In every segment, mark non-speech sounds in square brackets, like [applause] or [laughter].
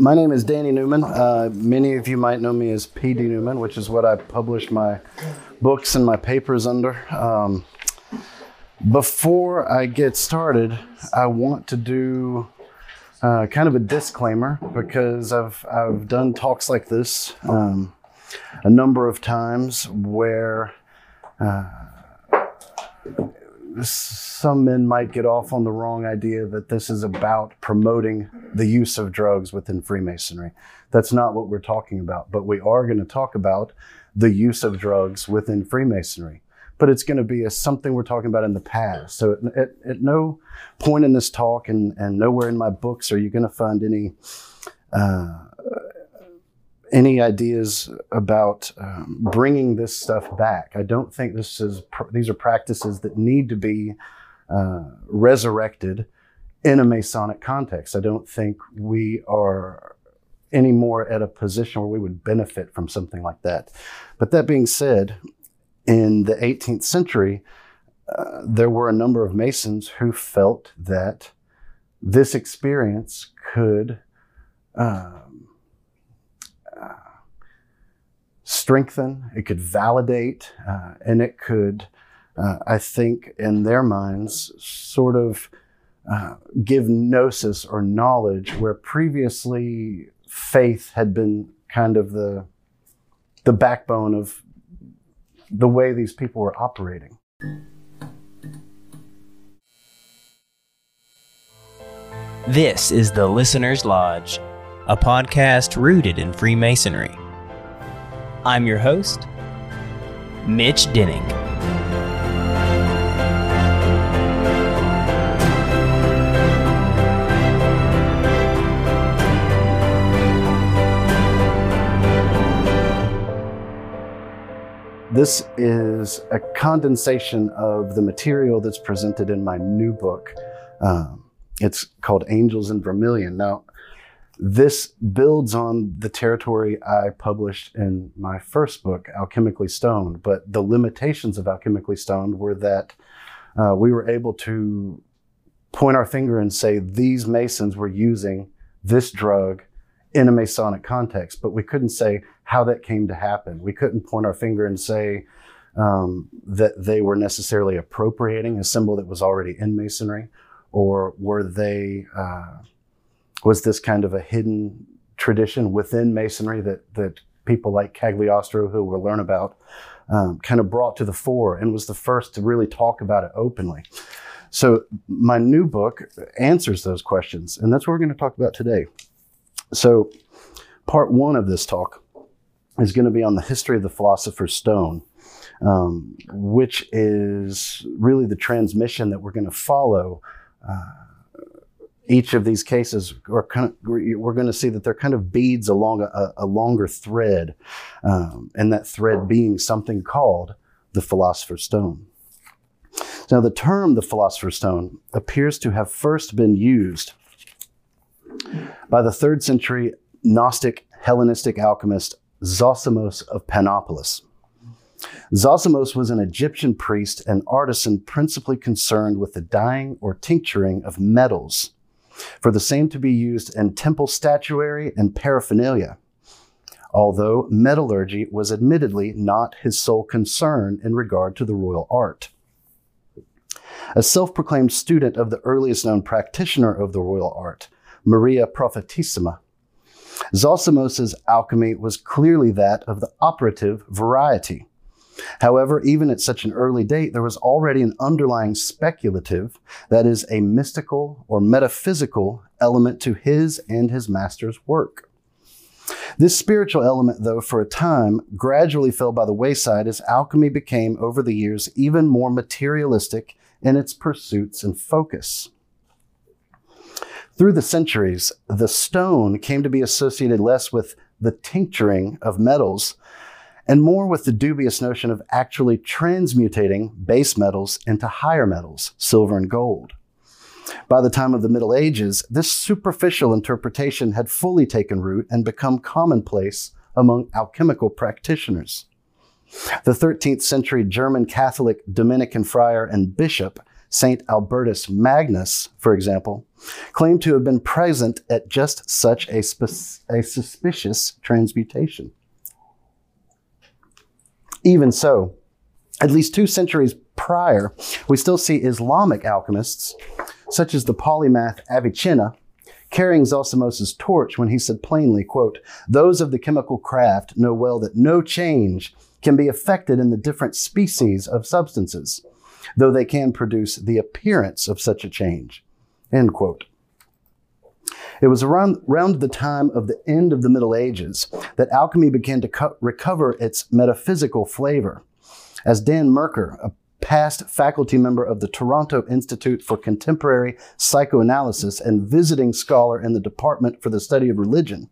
My name is Danny Newman. Uh, many of you might know me as P.D. Newman, which is what I published my books and my papers under. Um, before I get started, I want to do uh, kind of a disclaimer because I've I've done talks like this um, a number of times where uh, some men might get off on the wrong idea that this is about promoting the use of drugs within Freemasonry. That's not what we're talking about, but we are going to talk about the use of drugs within Freemasonry. But it's going to be a, something we're talking about in the past. So at, at, at no point in this talk and, and nowhere in my books are you going to find any uh, any ideas about um, bringing this stuff back. I don't think this is these are practices that need to be uh, resurrected in a Masonic context. I don't think we are anymore at a position where we would benefit from something like that. But that being said, in the 18th century, uh, there were a number of Masons who felt that this experience could. Um, strengthen, it could validate, uh, and it could, uh, I think, in their minds, sort of uh, give gnosis or knowledge where previously faith had been kind of the the backbone of the way these people were operating. This is the Listener's Lodge, a podcast rooted in Freemasonry. I'm your host, Mitch Denning. This is a condensation of the material that's presented in my new book. Um, it's called Angels in Vermilion. Now, this builds on the territory I published in my first book, Alchemically Stoned. But the limitations of Alchemically Stoned were that uh, we were able to point our finger and say these Masons were using this drug in a Masonic context, but we couldn't say how that came to happen. We couldn't point our finger and say um, that they were necessarily appropriating a symbol that was already in Masonry, or were they. Uh, was this kind of a hidden tradition within Masonry that that people like Cagliostro, who we'll learn about, um, kind of brought to the fore and was the first to really talk about it openly. So my new book answers those questions, and that's what we're going to talk about today. So part one of this talk is going to be on the history of the philosopher's stone. Um, which is really the transmission that we're going to follow uh, each of these cases are kind of, we're going to see that they're kind of beads along a, a longer thread, um, and that thread being something called the Philosopher's Stone. Now, the term the Philosopher's Stone appears to have first been used by the third century Gnostic Hellenistic alchemist Zosimos of Panopolis. Zosimos was an Egyptian priest and artisan principally concerned with the dyeing or tincturing of metals for the same to be used in temple statuary and paraphernalia, although metallurgy was admittedly not his sole concern in regard to the royal art. A self proclaimed student of the earliest known practitioner of the royal art, Maria Prophetissima, Zosimos's alchemy was clearly that of the operative variety. However, even at such an early date, there was already an underlying speculative, that is, a mystical or metaphysical element to his and his master's work. This spiritual element, though, for a time, gradually fell by the wayside as alchemy became, over the years, even more materialistic in its pursuits and focus. Through the centuries, the stone came to be associated less with the tincturing of metals and more with the dubious notion of actually transmutating base metals into higher metals, silver and gold. By the time of the Middle Ages, this superficial interpretation had fully taken root and become commonplace among alchemical practitioners. The 13th century German Catholic Dominican friar and bishop, St. Albertus Magnus, for example, claimed to have been present at just such a, a suspicious transmutation. Even so, at least two centuries prior, we still see Islamic alchemists, such as the polymath Avicenna, carrying Zosimos's torch when he said plainly, quote, Those of the chemical craft know well that no change can be effected in the different species of substances, though they can produce the appearance of such a change. End quote. It was around, around the time of the end of the Middle Ages that alchemy began to co- recover its metaphysical flavor. As Dan Merkur, a past faculty member of the Toronto Institute for Contemporary Psychoanalysis and visiting scholar in the Department for the Study of Religion,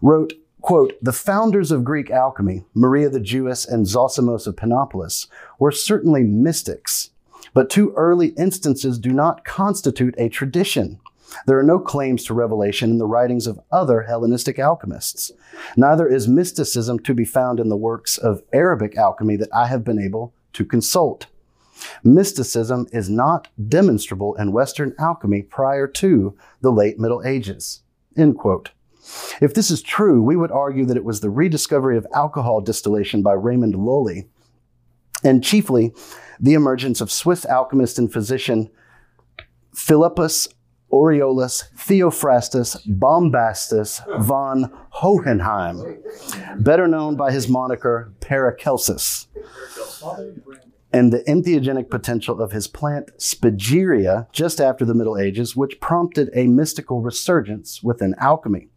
wrote, quote, the founders of Greek alchemy, Maria the Jewess and Zosimos of Panopolis, were certainly mystics, but two early instances do not constitute a tradition. There are no claims to revelation in the writings of other Hellenistic alchemists. Neither is mysticism to be found in the works of Arabic alchemy that I have been able to consult. Mysticism is not demonstrable in Western alchemy prior to the late Middle Ages. End quote. If this is true, we would argue that it was the rediscovery of alcohol distillation by Raymond Lully, and chiefly the emergence of Swiss alchemist and physician Philippus Aureolus Theophrastus Bombastus von Hohenheim, better known by his moniker Paracelsus, and the entheogenic potential of his plant Spagyria just after the Middle Ages, which prompted a mystical resurgence within alchemy.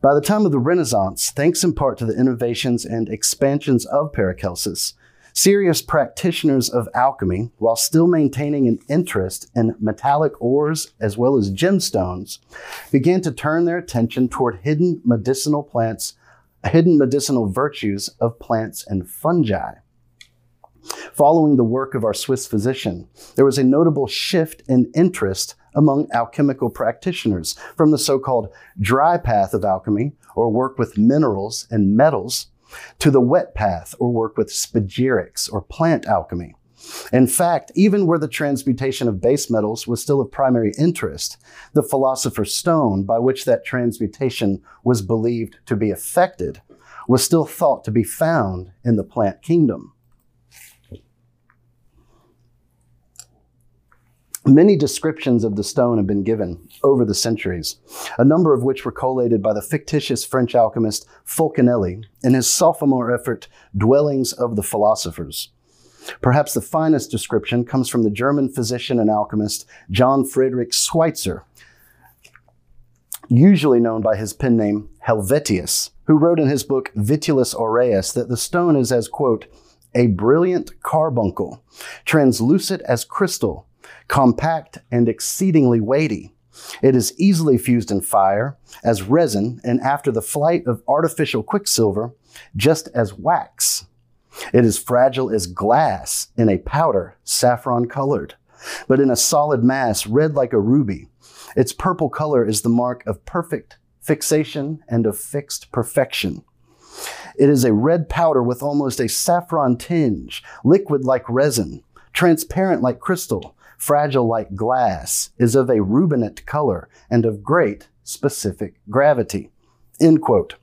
By the time of the Renaissance, thanks in part to the innovations and expansions of Paracelsus, Serious practitioners of alchemy, while still maintaining an interest in metallic ores as well as gemstones, began to turn their attention toward hidden medicinal plants, hidden medicinal virtues of plants and fungi. Following the work of our Swiss physician, there was a notable shift in interest among alchemical practitioners from the so called dry path of alchemy, or work with minerals and metals, to the wet path or work with spagyrics or plant alchemy. In fact, even where the transmutation of base metals was still of primary interest, the philosopher's stone by which that transmutation was believed to be effected was still thought to be found in the plant kingdom. Many descriptions of the stone have been given over the centuries, a number of which were collated by the fictitious French alchemist Fulcanelli in his sophomore effort, Dwellings of the Philosophers. Perhaps the finest description comes from the German physician and alchemist John Friedrich Schweitzer, usually known by his pen name Helvetius, who wrote in his book Vitulus Aureus that the stone is as, quote, a brilliant carbuncle, translucent as crystal, compact and exceedingly weighty. It is easily fused in fire as resin and after the flight of artificial quicksilver, just as wax. It is fragile as glass in a powder, saffron colored, but in a solid mass, red like a ruby. Its purple color is the mark of perfect fixation and of fixed perfection. It is a red powder with almost a saffron tinge, liquid like resin, transparent like crystal, fragile like glass, is of a rubinate color and of great specific gravity. End quote.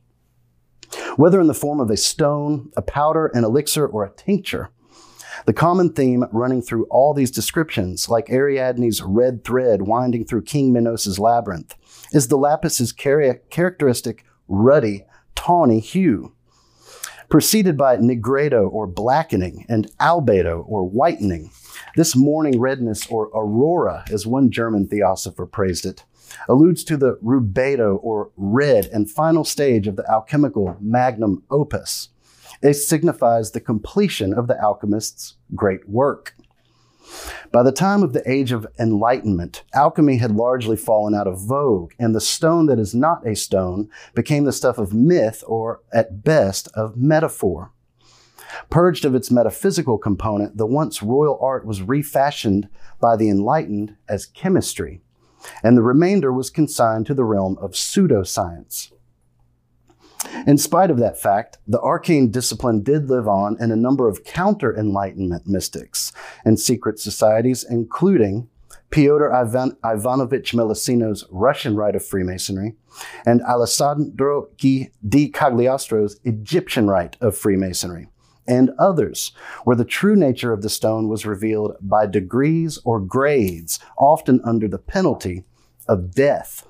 Whether in the form of a stone, a powder, an elixir, or a tincture, the common theme running through all these descriptions, like Ariadne's red thread winding through King Minos' labyrinth, is the lapis's characteristic ruddy, tawny hue, preceded by nigredo or blackening and albedo or whitening, this morning redness, or aurora, as one German theosopher praised it, alludes to the rubedo, or red, and final stage of the alchemical magnum opus. It signifies the completion of the alchemist's great work. By the time of the Age of Enlightenment, alchemy had largely fallen out of vogue, and the stone that is not a stone became the stuff of myth or, at best, of metaphor. Purged of its metaphysical component, the once royal art was refashioned by the enlightened as chemistry, and the remainder was consigned to the realm of pseudoscience. In spite of that fact, the arcane discipline did live on in a number of counter Enlightenment mystics and secret societies, including Pyotr Ivan- Ivanovich Melissino's Russian Rite of Freemasonry and Alessandro G. Di Cagliostro's Egyptian Rite of Freemasonry, and others, where the true nature of the stone was revealed by degrees or grades, often under the penalty of death.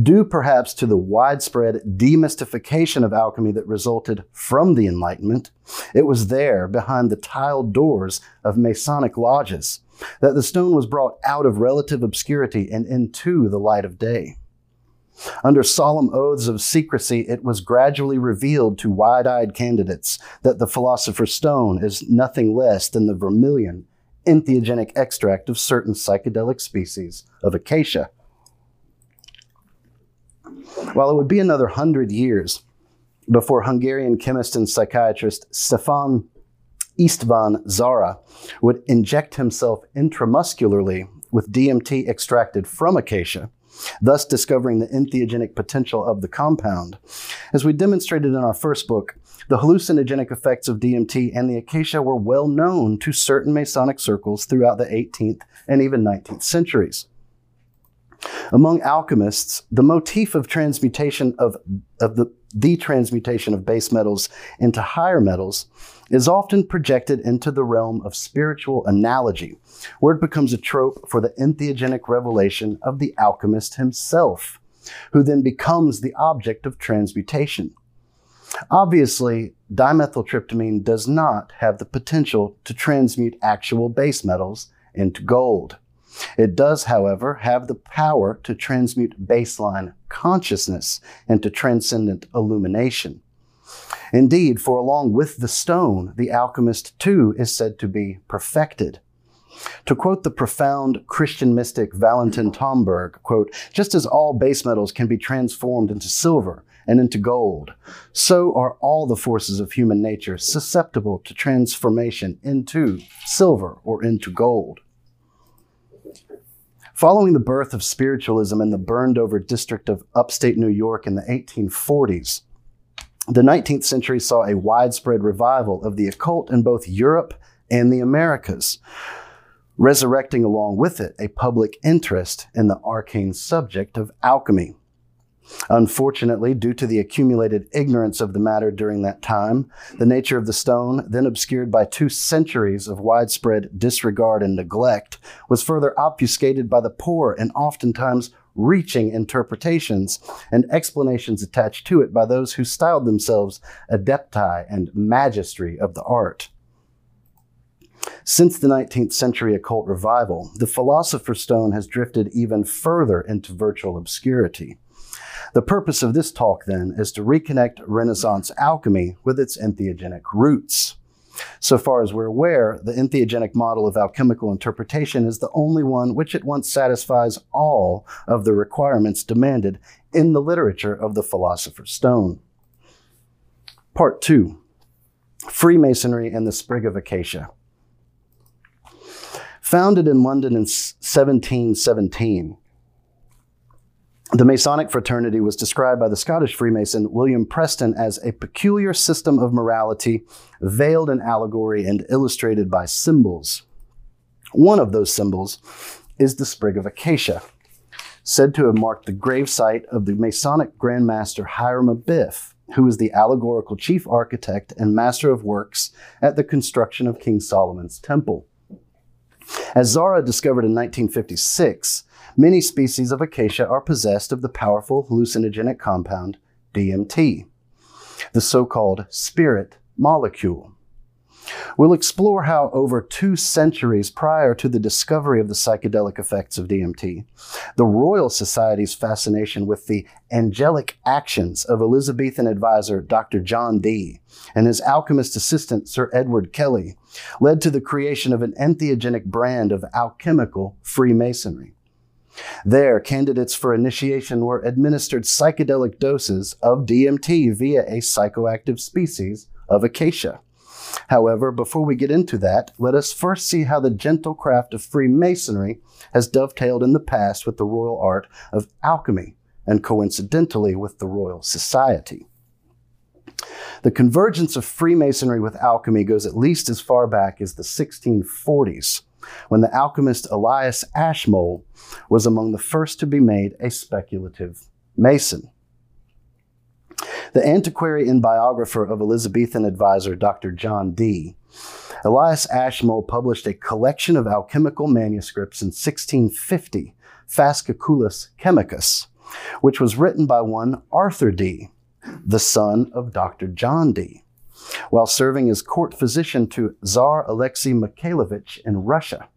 Due perhaps to the widespread demystification of alchemy that resulted from the Enlightenment, it was there, behind the tiled doors of Masonic lodges, that the stone was brought out of relative obscurity and into the light of day. Under solemn oaths of secrecy, it was gradually revealed to wide eyed candidates that the philosopher's stone is nothing less than the vermilion, entheogenic extract of certain psychedelic species of acacia. While it would be another hundred years before Hungarian chemist and psychiatrist Stefan Istvan Szara would inject himself intramuscularly with DMT extracted from acacia, thus discovering the entheogenic potential of the compound. As we demonstrated in our first book, the hallucinogenic effects of DMT and the acacia were well known to certain Masonic circles throughout the 18th and even 19th centuries. Among alchemists, the motif of transmutation of, of the, the transmutation of base metals into higher metals is often projected into the realm of spiritual analogy, where it becomes a trope for the entheogenic revelation of the alchemist himself, who then becomes the object of transmutation. Obviously, dimethyltryptamine does not have the potential to transmute actual base metals into gold. It does, however, have the power to transmute baseline consciousness into transcendent illumination. Indeed, for along with the stone, the alchemist too is said to be perfected. To quote the profound Christian mystic Valentin Tomberg, quote, just as all base metals can be transformed into silver and into gold, so are all the forces of human nature susceptible to transformation into silver or into gold. Following the birth of spiritualism in the burned over district of upstate New York in the 1840s, the 19th century saw a widespread revival of the occult in both Europe and the Americas, resurrecting along with it a public interest in the arcane subject of alchemy. Unfortunately, due to the accumulated ignorance of the matter during that time, the nature of the stone, then obscured by two centuries of widespread disregard and neglect, was further obfuscated by the poor and oftentimes reaching interpretations and explanations attached to it by those who styled themselves adepti and magistry of the art. Since the 19th century occult revival, the philosopher's stone has drifted even further into virtual obscurity. The purpose of this talk, then, is to reconnect Renaissance alchemy with its entheogenic roots. So far as we're aware, the entheogenic model of alchemical interpretation is the only one which at once satisfies all of the requirements demanded in the literature of the Philosopher's Stone. Part 2 Freemasonry and the Sprig of Acacia. Founded in London in 1717, the Masonic fraternity was described by the Scottish Freemason William Preston as a peculiar system of morality, veiled in allegory and illustrated by symbols. One of those symbols is the sprig of acacia, said to have marked the gravesite of the Masonic Grand Master Hiram Abiff, who was the allegorical chief architect and master of works at the construction of King Solomon's temple. As Szara discovered in 1956, many species of acacia are possessed of the powerful hallucinogenic compound DMT, the so called spirit molecule. We'll explore how, over two centuries prior to the discovery of the psychedelic effects of DMT, the Royal Society's fascination with the angelic actions of Elizabethan advisor Dr. John Dee and his alchemist assistant Sir Edward Kelly led to the creation of an entheogenic brand of alchemical Freemasonry. There, candidates for initiation were administered psychedelic doses of DMT via a psychoactive species of acacia. However, before we get into that, let us first see how the gentle craft of Freemasonry has dovetailed in the past with the royal art of alchemy and coincidentally with the Royal Society. The convergence of Freemasonry with alchemy goes at least as far back as the 1640s, when the alchemist Elias Ashmole was among the first to be made a speculative Mason. The antiquary and biographer of Elizabethan advisor Dr. John Dee, Elias Ashmole published a collection of alchemical manuscripts in 1650, Fasciculus Chemicus, which was written by one Arthur Dee, the son of Dr. John Dee, while serving as court physician to Tsar Alexei Mikhailovich in Russia.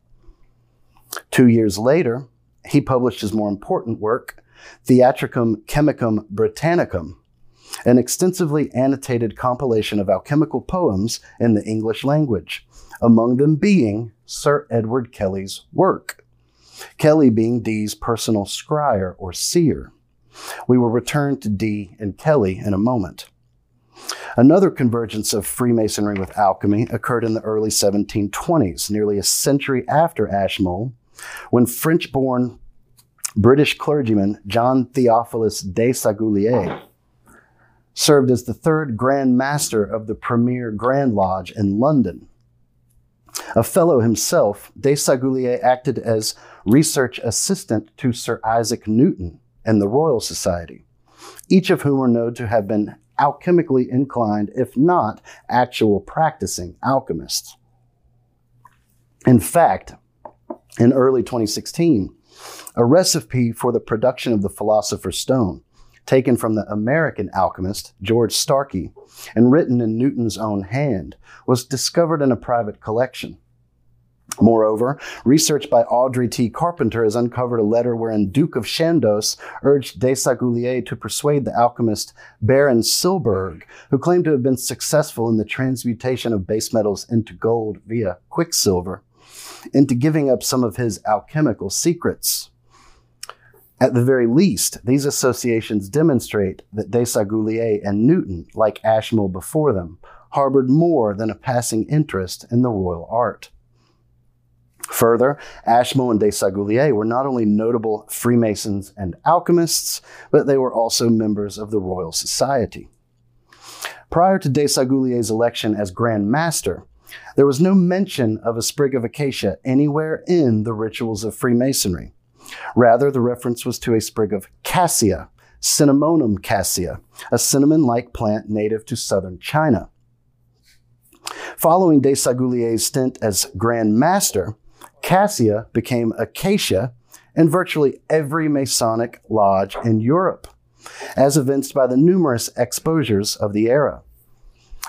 Two years later, he published his more important work, Theatricum Chemicum Britannicum, an extensively annotated compilation of alchemical poems in the English language, among them being Sir Edward Kelly's work, Kelly being Dee's personal scryer or seer. We will return to Dee and Kelly in a moment. Another convergence of Freemasonry with alchemy occurred in the early 1720s, nearly a century after Ashmole, when French born British clergyman John Theophilus Desaguliers served as the third Grand Master of the Premier Grand Lodge in London. A fellow himself, Desaguliers acted as research assistant to Sir Isaac Newton and the Royal Society, each of whom are known to have been alchemically inclined, if not actual practicing alchemists. In fact, in early 2016, a recipe for the production of the Philosopher's Stone, taken from the American alchemist George Starkey and written in Newton's own hand, was discovered in a private collection. Moreover, research by Audrey T. Carpenter has uncovered a letter wherein Duke of Chandos urged Desaguliers to persuade the alchemist Baron Silberg, who claimed to have been successful in the transmutation of base metals into gold via quicksilver, into giving up some of his alchemical secrets. At the very least, these associations demonstrate that Desaguliers and Newton, like Ashmole before them, harbored more than a passing interest in the royal art. Further, Ashmole and Desaguliers were not only notable Freemasons and alchemists, but they were also members of the Royal Society. Prior to Desaguliers's election as Grand Master, there was no mention of a sprig of acacia anywhere in the rituals of Freemasonry. Rather, the reference was to a sprig of cassia, Cinnamomum cassia, a cinnamon like plant native to southern China. Following Desaguliers's stint as Grand Master, cassia became acacia in virtually every Masonic lodge in Europe, as evinced by the numerous exposures of the era.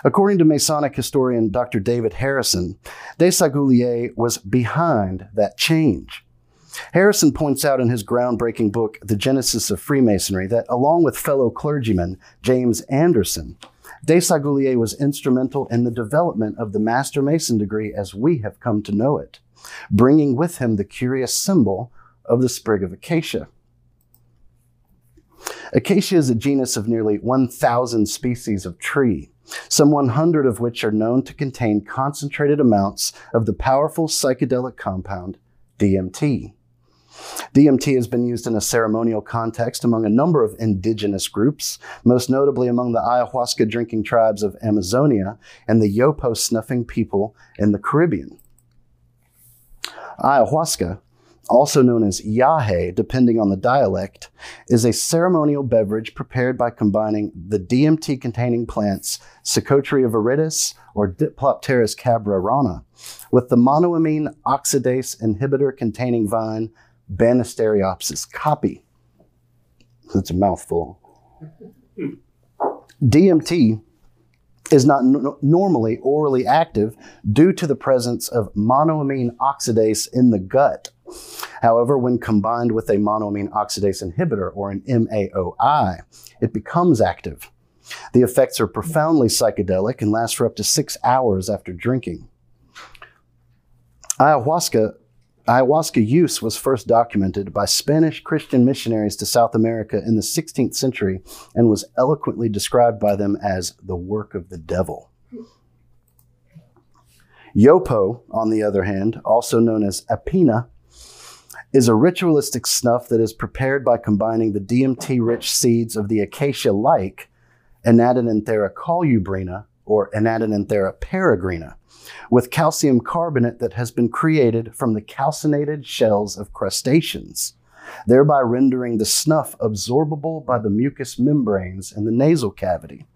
According to Masonic historian Dr. David Harrison, Desaguliers was behind that change. Harrison points out in his groundbreaking book, The Genesis of Freemasonry, that along with fellow clergyman James Anderson, Desaguliers was instrumental in the development of the Master Mason degree as we have come to know it, bringing with him the curious symbol of the sprig of acacia. Acacia is a genus of nearly 1,000 species of tree, some 100 of which are known to contain concentrated amounts of the powerful psychedelic compound DMT. DMT has been used in a ceremonial context among a number of indigenous groups, most notably among the ayahuasca drinking tribes of Amazonia and the yopo snuffing people in the Caribbean. Ayahuasca, also known as yahe, depending on the dialect, is a ceremonial beverage prepared by combining the DMT containing plants Psychotria viridis or Diplopterys cabrerana with the monoamine oxidase inhibitor containing vine Banisteriopsis caapi. That's a mouthful. DMT is not n- normally orally active due to the presence of monoamine oxidase in the gut. However, when combined with a monoamine oxidase inhibitor or an MAOI, it becomes active. The effects are profoundly psychedelic and last for up to six hours after drinking. Ayahuasca Ayahuasca use was first documented by Spanish Christian missionaries to South America in the 16th century and was eloquently described by them as the work of the devil. Yopo, on the other hand, also known as apina, is a ritualistic snuff that is prepared by combining the DMT rich seeds of the acacia like Anadenanthera colubrina or Anadenanthera peregrina with calcium carbonate that has been created from the calcinated shells of crustaceans, thereby rendering the snuff absorbable by the mucous membranes in the nasal cavity.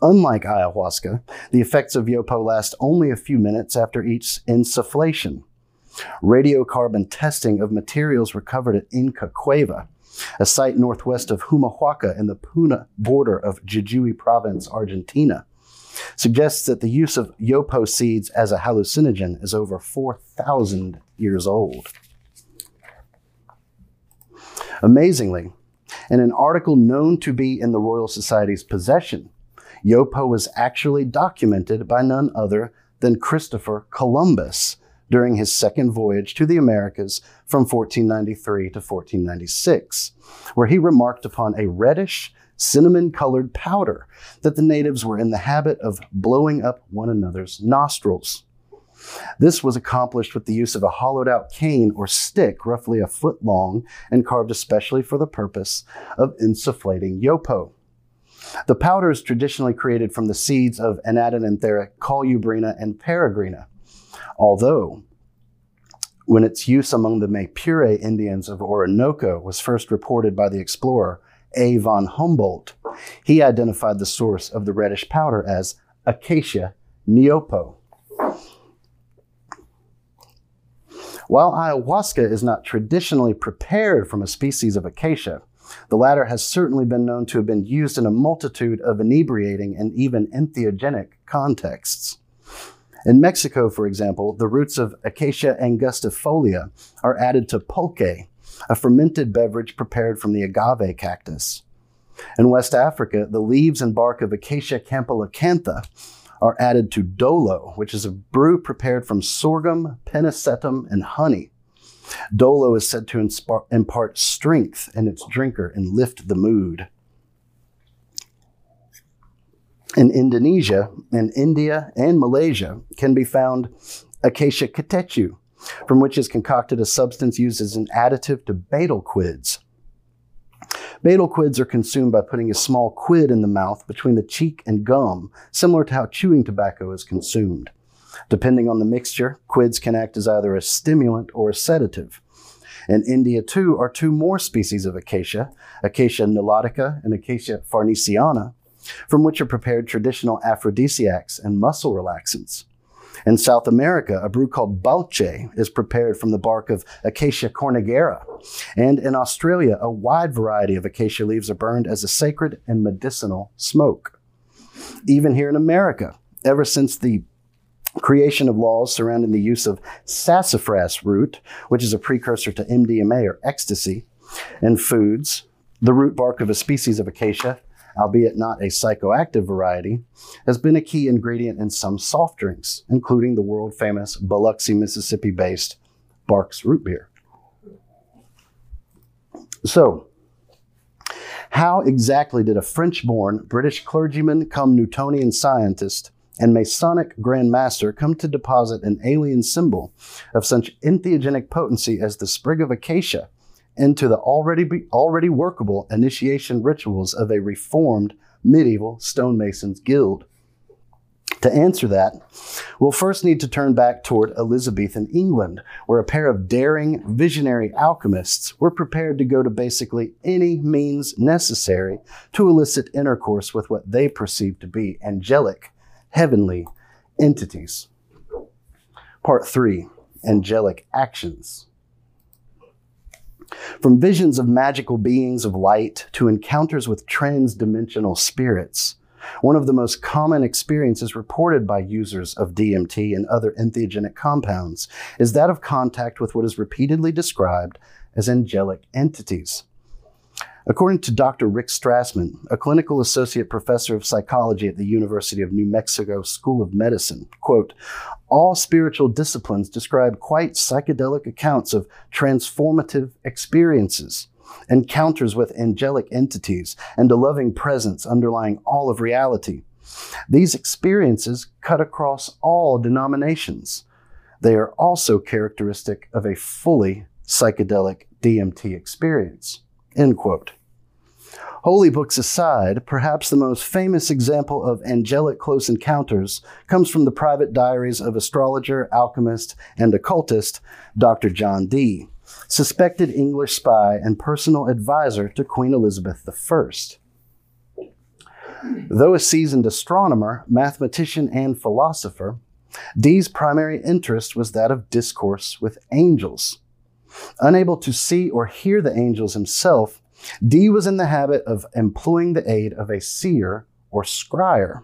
Unlike ayahuasca, the effects of yopo last only a few minutes after each insufflation. Radiocarbon testing of materials recovered at Inca Cueva, a site northwest of Humahuaca in the Puna border of Jujuy province, Argentina, suggests that the use of yopo seeds as a hallucinogen is over 4,000 years old. Amazingly, in an article known to be in the Royal Society's possession, yopo was actually documented by none other than Christopher Columbus during his second voyage to the Americas from 1493 to 1496, where he remarked upon a reddish, cinnamon colored powder that the natives were in the habit of blowing up one another's nostrils. This was accomplished with the use of a hollowed out cane or stick, roughly a foot long, and carved especially for the purpose of insufflating yopo. The powder is traditionally created from the seeds of Anadenanthera colubrina and peregrina, although when its use among the Maypure Indians of Orinoco was first reported by the explorer A. von Humboldt, he identified the source of the reddish powder as Acacia niopo. While ayahuasca is not traditionally prepared from a species of acacia, the latter has certainly been known to have been used in a multitude of inebriating and even entheogenic contexts. In Mexico, for example, the roots of Acacia angustifolia are added to pulque, a fermented beverage prepared from the agave cactus. In West Africa, the leaves and bark of Acacia campylacantha are added to dolo, which is a brew prepared from sorghum, pennisetum, and honey. Dolo is said to impart strength in its drinker and lift the mood. In Indonesia, in India, and Malaysia can be found Acacia catechu, from which is concocted a substance used as an additive to betel quids. Betel quids are consumed by putting a small quid in the mouth between the cheek and gum, similar to how chewing tobacco is consumed. Depending on the mixture, quids can act as either a stimulant or a sedative. In India, too, are two more species of acacia, Acacia nilotica and Acacia farnesiana, from which are prepared traditional aphrodisiacs and muscle relaxants. In South America, a brew called balche is prepared from the bark of Acacia cornigera. And in Australia, a wide variety of acacia leaves are burned as a sacred and medicinal smoke. Even here in America, ever since the creation of laws surrounding the use of sassafras root, which is a precursor to MDMA or ecstasy, in foods, the root bark of a species of acacia albeit not a psychoactive variety, has been a key ingredient in some soft drinks, including the world famous Biloxi, Mississippi based Barq's root beer. So, how exactly did a French born British clergyman come Newtonian scientist and Masonic Grand Master come to deposit an alien symbol of such entheogenic potency as the sprig of acacia into the already, be, already workable initiation rituals of a reformed medieval stonemasons guild. To answer that, we'll first need to turn back toward Elizabethan England, where a pair of daring, visionary alchemists were prepared to go to basically any means necessary to elicit intercourse with what they perceived to be angelic, heavenly entities. Part 3 Angelic Actions. From visions of magical beings of light to encounters with transdimensional spirits, one of the most common experiences reported by users of DMT and other entheogenic compounds is that of contact with what is repeatedly described as angelic entities. According to Dr. Rick Strassman, a clinical associate professor of psychology at the University of New Mexico School of Medicine, quote, all spiritual disciplines describe quite psychedelic accounts of transformative experiences, encounters with angelic entities, and a loving presence underlying all of reality. These experiences cut across all denominations. They are also characteristic of a fully psychedelic DMT experience. End quote. Holy books aside, perhaps the most famous example of angelic close encounters comes from the private diaries of astrologer, alchemist, and occultist Dr. John Dee, suspected English spy and personal advisor to Queen Elizabeth I. Though a seasoned astronomer, mathematician, and philosopher, Dee's primary interest was that of discourse with angels. Unable to see or hear the angels himself, Dee was in the habit of employing the aid of a seer or scryer.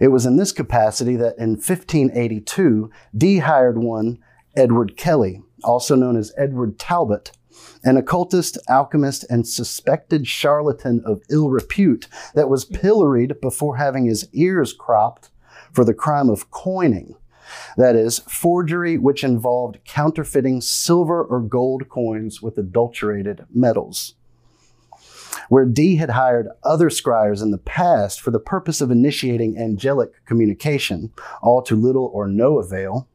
It was in this capacity that in 1582, Dee hired one, Edward Kelly, also known as Edward Talbot, an occultist, alchemist, and suspected charlatan of ill repute that was pilloried before having his ears cropped for the crime of coining that is, forgery which involved counterfeiting silver or gold coins with adulterated metals. Where Dee had hired other scryers in the past for the purpose of initiating angelic communication, all to little or no avail,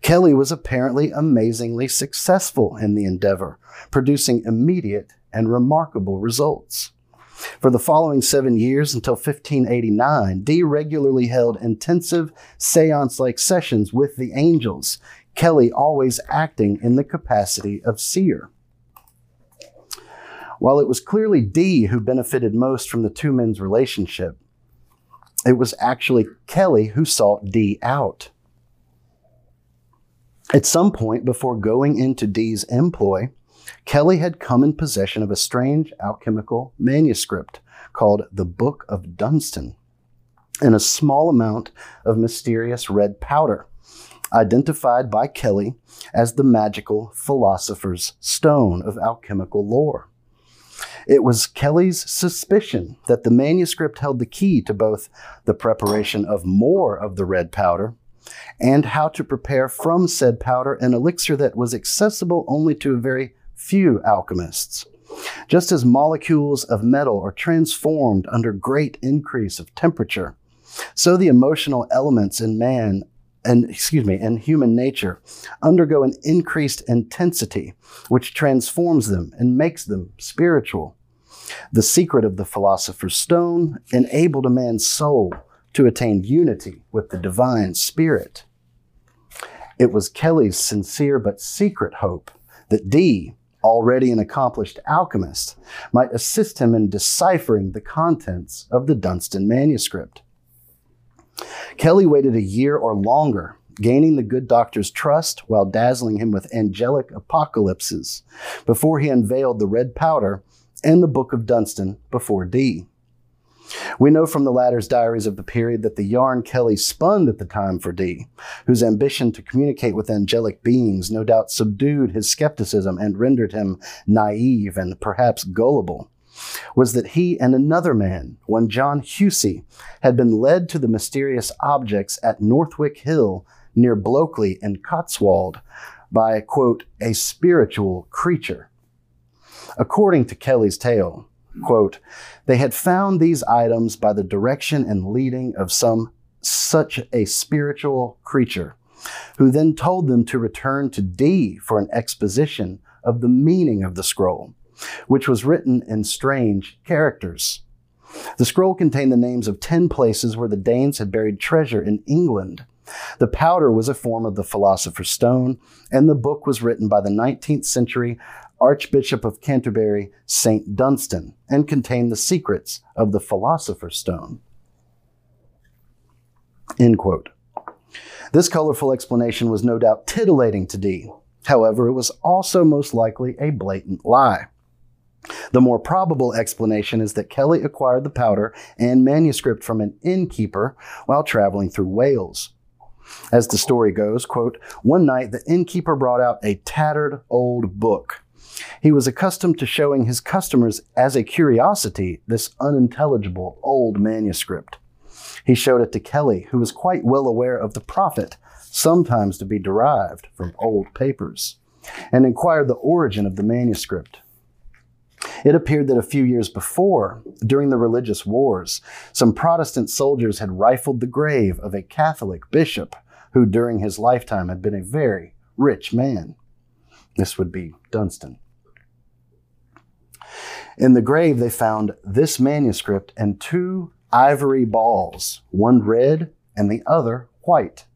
Kelly was apparently amazingly successful in the endeavor, producing immediate and remarkable results. For the following seven years until 1589, Dee regularly held intensive seance like sessions with the angels, Kelly always acting in the capacity of seer. While it was clearly Dee who benefited most from the two men's relationship, it was actually Kelly who sought Dee out. At some point before going into Dee's employ, Kelly had come in possession of a strange alchemical manuscript called the Book of Dunstan and a small amount of mysterious red powder, identified by Kelly as the magical philosopher's stone of alchemical lore. It was Kelly's suspicion that the manuscript held the key to both the preparation of more of the red powder and how to prepare from said powder an elixir that was accessible only to a very few alchemists. Just as molecules of metal are transformed under great increase of temperature, so the emotional elements in man and excuse me, and human nature undergo an increased intensity which transforms them and makes them spiritual. The secret of the philosopher's stone enabled a man's soul to attain unity with the divine spirit. It was Kelly's sincere but secret hope that Dee, already an accomplished alchemist, might assist him in deciphering the contents of the Dunstan manuscript. Kelly waited a year or longer, gaining the good doctor's trust while dazzling him with angelic apocalypses, before he unveiled the red powder and the Book of Dunstan before Dee. We know from the latter's diaries of the period that the yarn Kelly spun at the time for Dee, whose ambition to communicate with angelic beings no doubt subdued his skepticism and rendered him naive and perhaps gullible, was that he and another man, one John Hussey, had been led to the mysterious objects at Northwick Hill near Blockley and Cotswold by, quote, a spiritual creature. According to Kelly's tale, Quote, they had found these items by the direction and leading of some such a spiritual creature, who then told them to return to Dee for an exposition of the meaning of the scroll, which was written in strange characters. The scroll contained the names of 10 places where the Danes had buried treasure in England. The powder was a form of the philosopher's stone, and the book was written by the 19th century Archbishop of Canterbury, St. Dunstan, and contained the secrets of the Philosopher's Stone. End quote. This colorful explanation was no doubt titillating to Dee. However, it was also most likely a blatant lie. The more probable explanation is that Kelly acquired the powder and manuscript from an innkeeper while traveling through Wales. As the story goes, quote, one night the innkeeper brought out a tattered old book he was accustomed to showing his customers as a curiosity this unintelligible old manuscript. He showed it to Kelly, who was quite well aware of the profit sometimes to be derived from old papers, and inquired the origin of the manuscript. It appeared that a few years before, during the religious wars, some Protestant soldiers had rifled the grave of a Catholic bishop who, during his lifetime, had been a very rich man. This would be Dunstan. In the grave, they found this manuscript and two ivory balls, one red and the other white.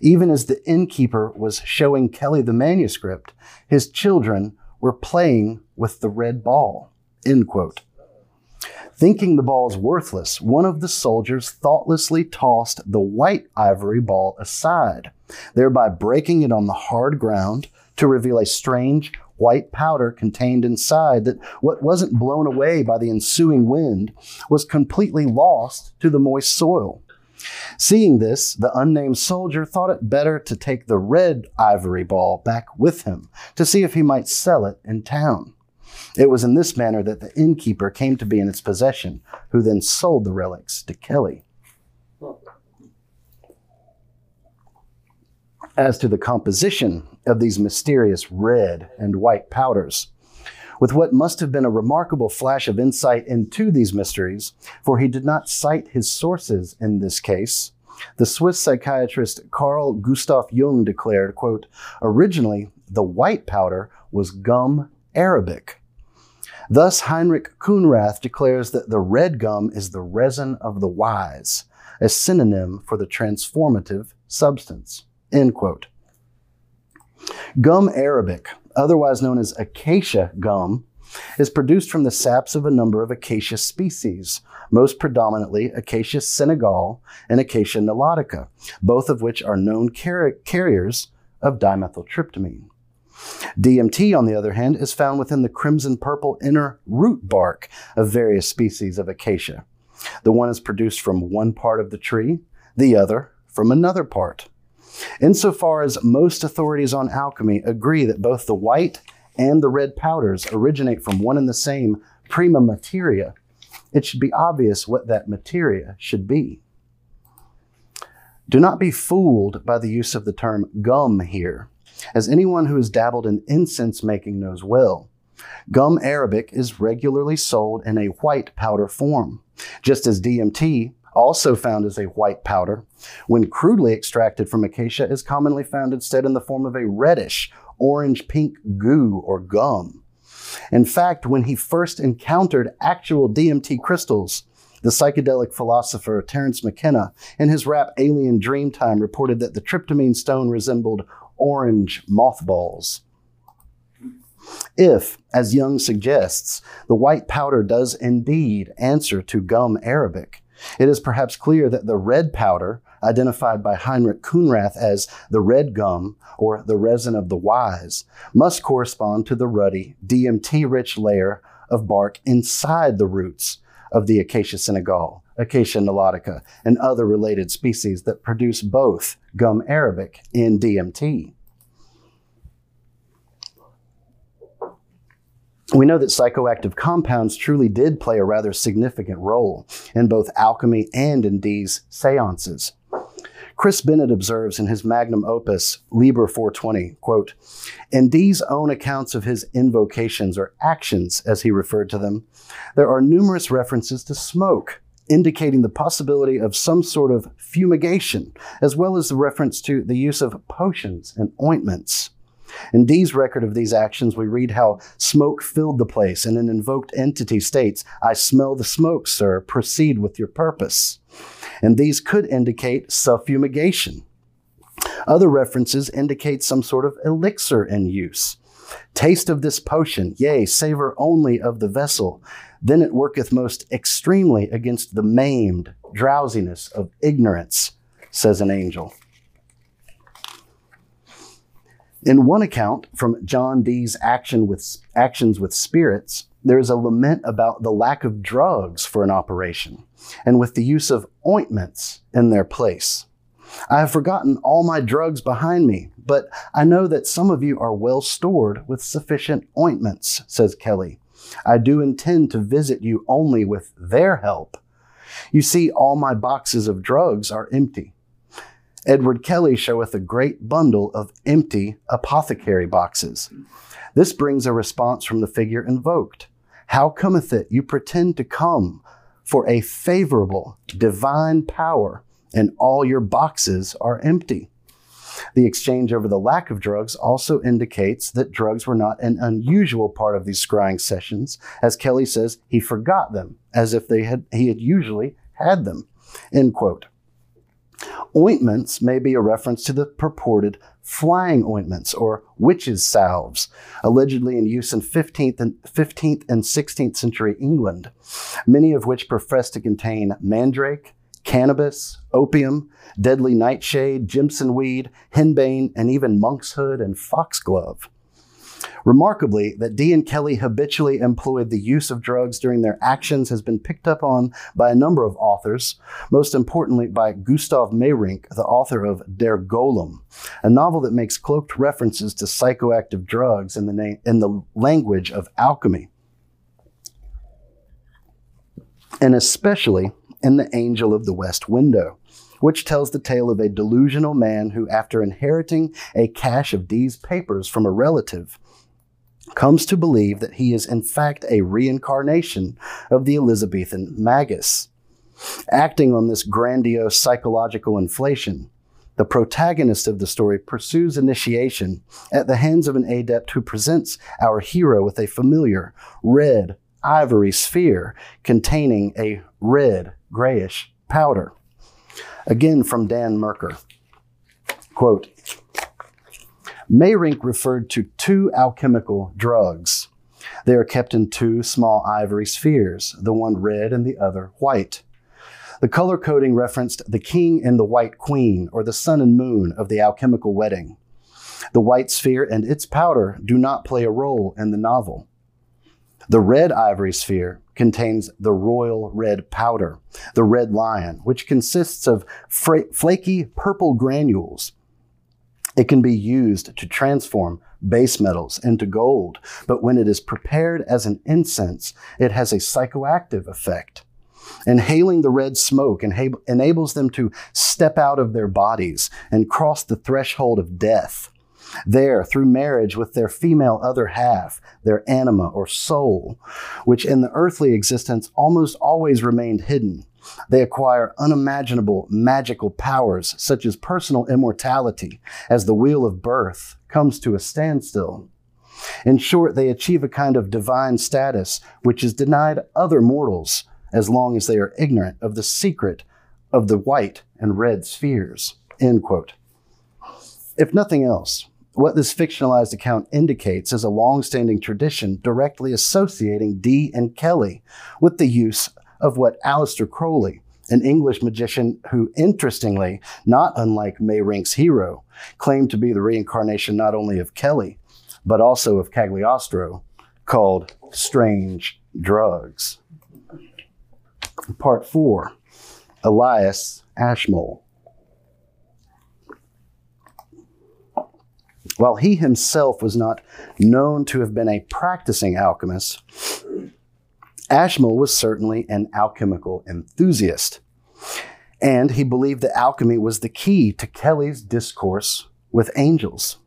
Even as the innkeeper was showing Kelly the manuscript, his children were playing with the red ball. End quote. Thinking the balls worthless, one of the soldiers thoughtlessly tossed the white ivory ball aside, thereby breaking it on the hard ground to reveal a strange white powder contained inside that what wasn't blown away by the ensuing wind was completely lost to the moist soil. Seeing this, the unnamed soldier thought it better to take the red ivory ball back with him to see if he might sell it in town. It was in this manner that the innkeeper came to be in its possession, who then sold the relics to Kelly. As to the composition of these mysterious red and white powders, with what must have been a remarkable flash of insight into these mysteries, for he did not cite his sources in this case. The Swiss psychiatrist Carl Gustav Jung declared, quote, originally the white powder was gum arabic. Thus, Heinrich Khunrath declares that the red gum is the resin of the wise, a synonym for the transformative substance. End quote. Gum arabic, otherwise known as acacia gum, is produced from the saps of a number of acacia species, most predominantly Acacia senegal and Acacia nilotica, both of which are known car- carriers of dimethyltryptamine. DMT, on the other hand, is found within the crimson purple inner root bark of various species of acacia. The one is produced from one part of the tree, the other from another part. Insofar as most authorities on alchemy agree that both the white and the red powders originate from one and the same prima materia, it should be obvious what that materia should be. Do not be fooled by the use of the term gum here, as anyone who has dabbled in incense making knows well. Gum arabic is regularly sold in a white powder form, just as DMT also found as a white powder, when crudely extracted from acacia, is commonly found instead in the form of a reddish, orange pink goo or gum. In fact, when he first encountered actual DMT crystals, the psychedelic philosopher Terence McKenna, in his rap Alien Dreamtime, reported that the tryptamine stone resembled orange mothballs. If, as Jung suggests, the white powder does indeed answer to gum arabic, it is perhaps clear that the red powder, identified by Heinrich Khunrath as the red gum or the resin of the wise, must correspond to the ruddy, DMT rich layer of bark inside the roots of the Acacia senegal, Acacia nilotica, and other related species that produce both gum arabic and DMT. We know that psychoactive compounds truly did play a rather significant role in both alchemy and in Dee's seances. Chris Bennett observes in his magnum opus, Liber 420, quote, In these own accounts of his invocations or actions, as he referred to them, there are numerous references to smoke, indicating the possibility of some sort of fumigation, as well as the reference to the use of potions and ointments. In Dee's record of these actions, we read how smoke filled the place, and an invoked entity states, I smell the smoke, sir, proceed with your purpose. And these could indicate self-fumigation. Other references indicate some sort of elixir in use. Taste of this potion, yea, savor only of the vessel. Then it worketh most extremely against the maimed drowsiness of ignorance, says an angel. In one account from John Dee's action with, actions with spirits, there is a lament about the lack of drugs for an operation and with the use of ointments in their place. I have forgotten all my drugs behind me, but I know that some of you are well stored with sufficient ointments, says Kelly. I do intend to visit you only with their help. You see, all my boxes of drugs are empty. Edward Kelly showeth a great bundle of empty apothecary boxes. This brings a response from the figure invoked. How cometh it you pretend to come for a favorable divine power and all your boxes are empty? The exchange over the lack of drugs also indicates that drugs were not an unusual part of these scrying sessions, as Kelly says he forgot them as if they had, he had usually had them. End quote. Ointments may be a reference to the purported flying ointments or witches' salves, allegedly in use in 15th and, 15th and 16th century England, many of which profess to contain mandrake, cannabis, opium, deadly nightshade, Jimson weed, henbane, and even monkshood and foxglove. Remarkably, that Dee and Kelly habitually employed the use of drugs during their actions has been picked up on by a number of authors, most importantly by Gustav Meyrink, the author of Der Golem, a novel that makes cloaked references to psychoactive drugs in the, na- in the language of alchemy. And especially in The Angel of the West Window, which tells the tale of a delusional man who, after inheriting a cache of Dee's papers from a relative, comes to believe that he is in fact a reincarnation of the Elizabethan magus. Acting on this grandiose psychological inflation, the protagonist of the story pursues initiation at the hands of an adept who presents our hero with a familiar red ivory sphere containing a red grayish powder. Again from Dan Merkur. Quote, Meyrink referred to two alchemical drugs. They are kept in two small ivory spheres, the one red and the other white. The color coding referenced the king and the white queen, or the sun and moon of the alchemical wedding. The white sphere and its powder do not play a role in the novel. The red ivory sphere contains the royal red powder, the red lion, which consists of fra- flaky purple granules. It can be used to transform base metals into gold, but when it is prepared as an incense, it has a psychoactive effect. Inhaling the red smoke enables them to step out of their bodies and cross the threshold of death. There, through marriage with their female other half, their anima or soul, which in the earthly existence almost always remained hidden, they acquire unimaginable magical powers, such as personal immortality, as the wheel of birth comes to a standstill. In short, they achieve a kind of divine status which is denied other mortals as long as they are ignorant of the secret of the white and red spheres. End quote. If nothing else, what this fictionalized account indicates is a long-standing tradition directly associating Dee and Kelly with the use of what Aleister Crowley, an English magician who, interestingly, not unlike Meyrink's hero, claimed to be the reincarnation not only of Kelly, but also of Cagliostro, called Strange Drugs. Part 4 Elias Ashmole. While he himself was not known to have been a practicing alchemist, Ashmole was certainly an alchemical enthusiast. And he believed that alchemy was the key to Kelly's discourse with angels.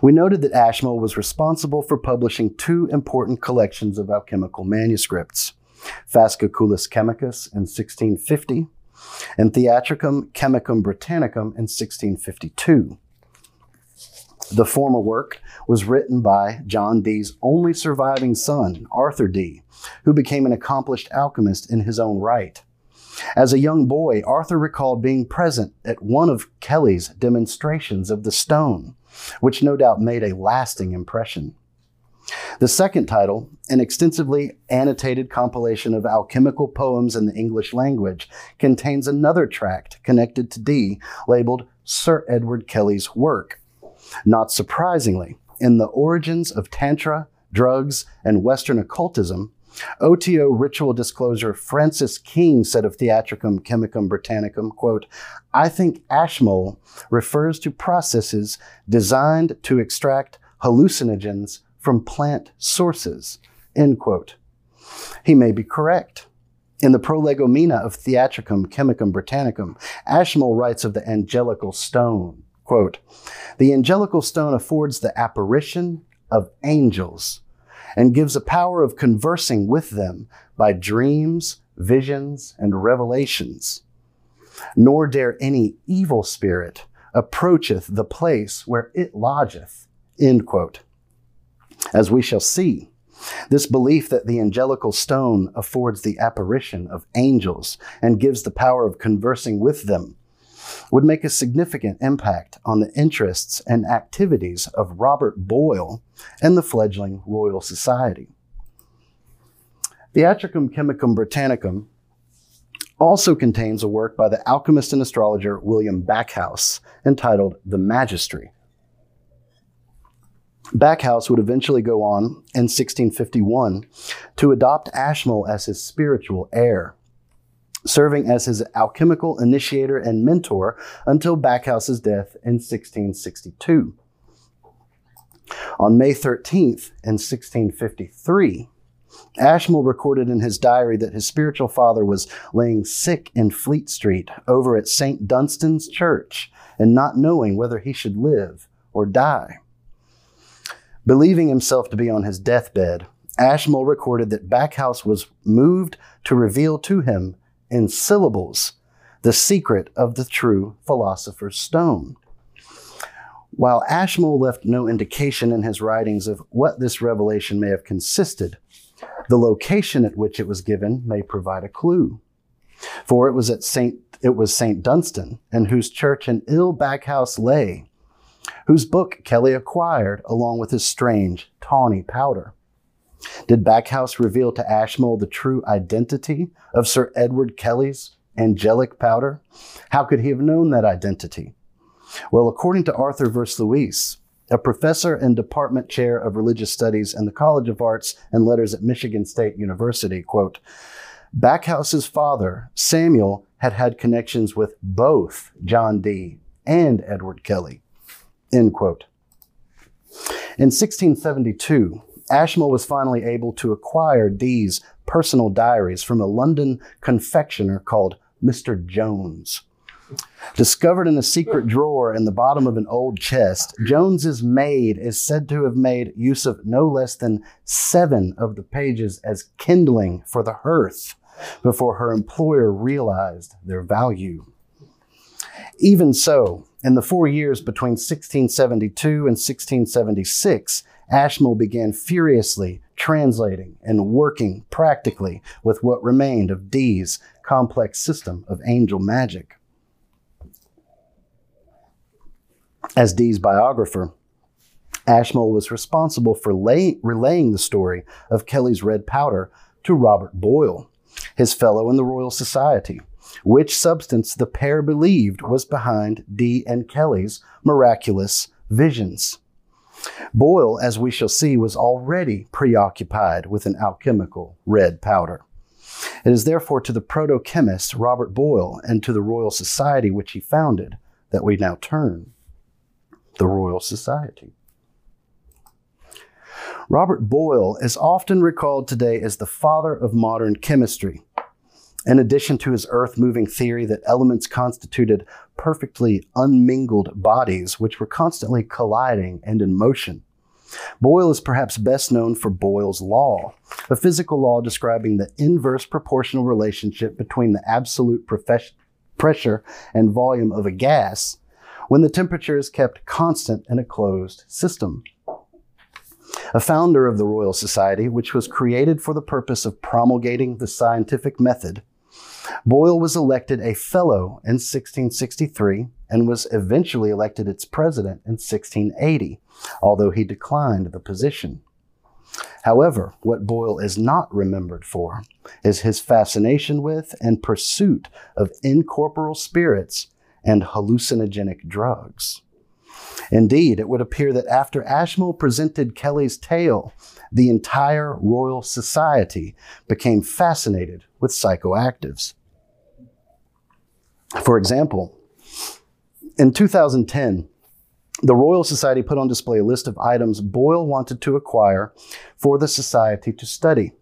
We noted that Ashmole was responsible for publishing two important collections of alchemical manuscripts Fasciculus Chemicus in 1650 and Theatricum Chemicum Britannicum in 1652. The former work was written by John Dee's only surviving son, Arthur Dee, who became an accomplished alchemist in his own right. As a young boy, Arthur recalled being present at one of Kelly's demonstrations of the stone, which no doubt made a lasting impression. The second title, an extensively annotated compilation of alchemical poems in the English language, contains another tract connected to Dee labeled Sir Edward Kelly's work, not surprisingly, in the origins of Tantra, drugs, and Western occultism, OTO ritual disclosure Francis King said of Theatricum Chemicum Britannicum, quote, I think Ashmole refers to processes designed to extract hallucinogens from plant sources, end quote. He may be correct. In the Prolegomena of Theatricum Chemicum Britannicum, Ashmole writes of the angelical stone, Quote, the angelical stone affords the apparition of angels and gives a power of conversing with them by dreams, visions, and revelations. Nor dare any evil spirit approacheth the place where it lodgeth. End quote. As we shall see, this belief that the angelical stone affords the apparition of angels and gives the power of conversing with them would make a significant impact on the interests and activities of Robert Boyle and the fledgling Royal Society. Theatricum Chemicum Britannicum also contains a work by the alchemist and astrologer William Backhouse entitled The Magistry. Backhouse would eventually go on in 1651 to adopt Ashmole as his spiritual heir, serving as his alchemical initiator and mentor until Backhouse's death in 1662. On May 13th in 1653, Ashmole recorded in his diary that his spiritual father was laying sick in Fleet Street over at St. Dunstan's Church and not knowing whether he should live or die. Believing himself to be on his deathbed, Ashmole recorded that Backhouse was moved to reveal to him in syllables the secret of the true philosopher's stone. While Ashmole left no indication in his writings of what this revelation may have consisted, the location at which it was given may provide a clue. For it was at Saint it was Saint Dunstan, in whose church an ill Backhouse lay, whose book Kelly acquired along with his strange, tawny powder. Did Backhouse reveal to Ashmole the true identity of Sir Edward Kelly's angelic powder? How could he have known that identity? Well, according to Arthur Versluis, a professor and department chair of religious studies in the College of Arts and Letters at Michigan State University, quote, Backhouse's father, Samuel, had had connections with both John Dee and Edward Kelly. End quote. In 1672, Ashmole was finally able to acquire Dee's personal diaries from a London confectioner called Mr. Jones. Discovered in a secret drawer in the bottom of an old chest, Jones's maid is said to have made use of no less than seven of the pages as kindling for the hearth before her employer realized their value. Even so, in the four years between 1672 and 1676, Ashmole began furiously translating and working practically with what remained of Dee's complex system of angel magic. As Dee's biographer, Ashmole was responsible for lay, relaying the story of Kelly's red powder to Robert Boyle, his fellow in the Royal Society which substance the pair believed was behind Dee and Kelly's miraculous visions. Boyle, as we shall see, was already preoccupied with an alchemical red powder. It is therefore to the proto chemist Robert Boyle and to the Royal Society which he founded that we now turn. The Royal Society. Robert Boyle is often recalled today as the father of modern chemistry in addition to his earth moving theory that elements constituted perfectly unmingled bodies which were constantly colliding and in motion. Boyle is perhaps best known for Boyle's Law, a physical law describing the inverse proportional relationship between the absolute pressure and volume of a gas when the temperature is kept constant in a closed system a founder of the Royal Society, which was created for the purpose of promulgating the scientific method, Boyle was elected a fellow in 1663 and was eventually elected its president in 1680, although he declined the position. However, what Boyle is not remembered for is his fascination with and pursuit of incorporeal spirits and hallucinogenic drugs. Indeed, it would appear that after Ashmole presented Kelly's tale, the entire Royal Society became fascinated with psychoactives. For example, in 2010, the Royal Society put on display a list of items Boyle wanted to acquire for the Society to study.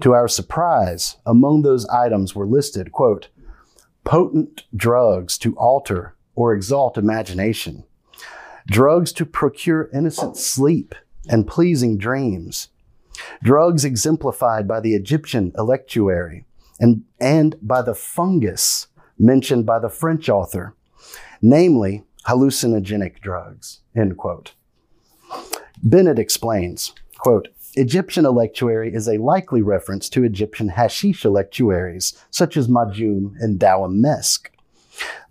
To our surprise, among those items were listed, quote, potent drugs to alter or exalt imagination, drugs to procure innocent sleep and pleasing dreams, drugs exemplified by the Egyptian electuary and, and by the fungus mentioned by the French author, namely hallucinogenic drugs, end quote. Bennett explains, quote, Egyptian electuary is a likely reference to Egyptian hashish electuaries, such as Majum and Dawam Mesk.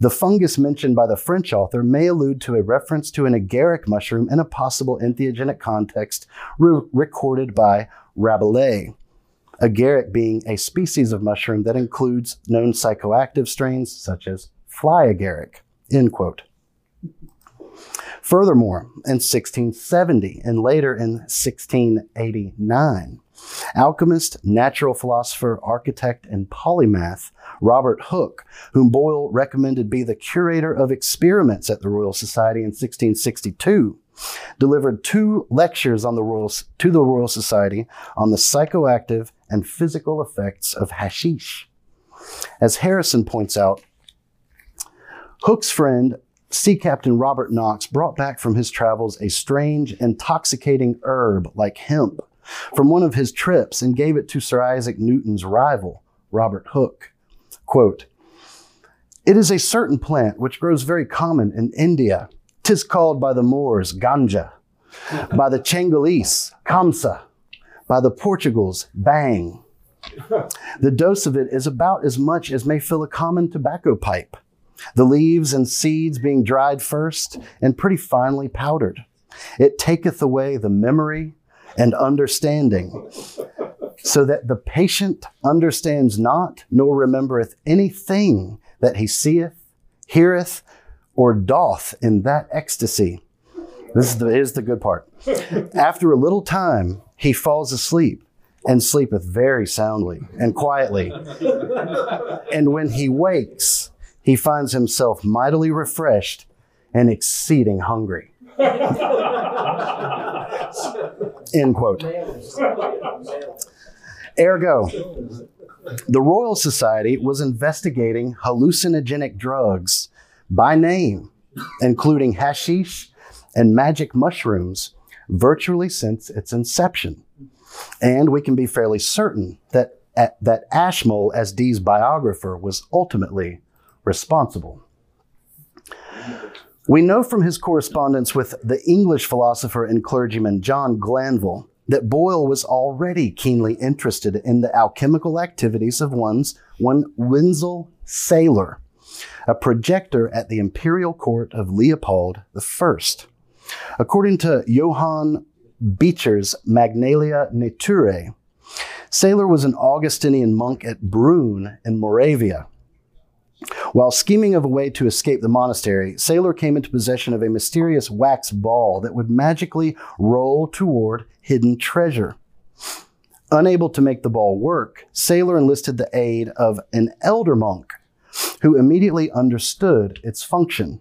The fungus mentioned by the French author may allude to a reference to an agaric mushroom in a possible entheogenic context re- recorded by Rabelais. Agaric being a species of mushroom that includes known psychoactive strains such as fly agaric. End quote. Furthermore, in 1670 and later in 1689, alchemist, natural philosopher, architect, and polymath Robert Hooke, whom Boyle recommended be the curator of experiments at the Royal Society in 1662, delivered two lectures on the Royal, to the Royal Society on the psychoactive and physical effects of hashish. As Harrison points out, Hooke's friend sea captain Robert Knox brought back from his travels a strange, intoxicating herb like hemp from one of his trips and gave it to Sir Isaac Newton's rival, Robert Hooke. Quote, It is a certain plant which grows very common in India. Tis called by the Moors ganja, by the Chengalese kamsa, by the Portugals bang. The dose of it is about as much as may fill a common tobacco pipe the leaves and seeds being dried first and pretty finely powdered. It taketh away the memory and understanding, so that the patient understands not, nor remembereth anything that he seeth, heareth, or doth in that ecstasy. This is the, is the good part. After a little time, he falls asleep and sleepeth very soundly and quietly. and when he wakes, he finds himself mightily refreshed and exceeding hungry. End quote. Ergo, the Royal Society was investigating hallucinogenic drugs by name, including hashish and magic mushrooms, virtually since its inception. And we can be fairly certain that, that Ashmole, as Dee's biographer, was ultimately responsible. We know from his correspondence with the English philosopher and clergyman John Glanvill that Boyle was already keenly interested in the alchemical activities of one's one Wenzel Seyler, a projector at the imperial court of Leopold I. According to Johann Becher's Magnalia Naturae, Seyler was an Augustinian monk at Brunn in Moravia while scheming of a way to escape the monastery, Seyler came into possession of a mysterious wax ball that would magically roll toward hidden treasure. Unable to make the ball work, Seyler enlisted the aid of an elder monk who immediately understood its function.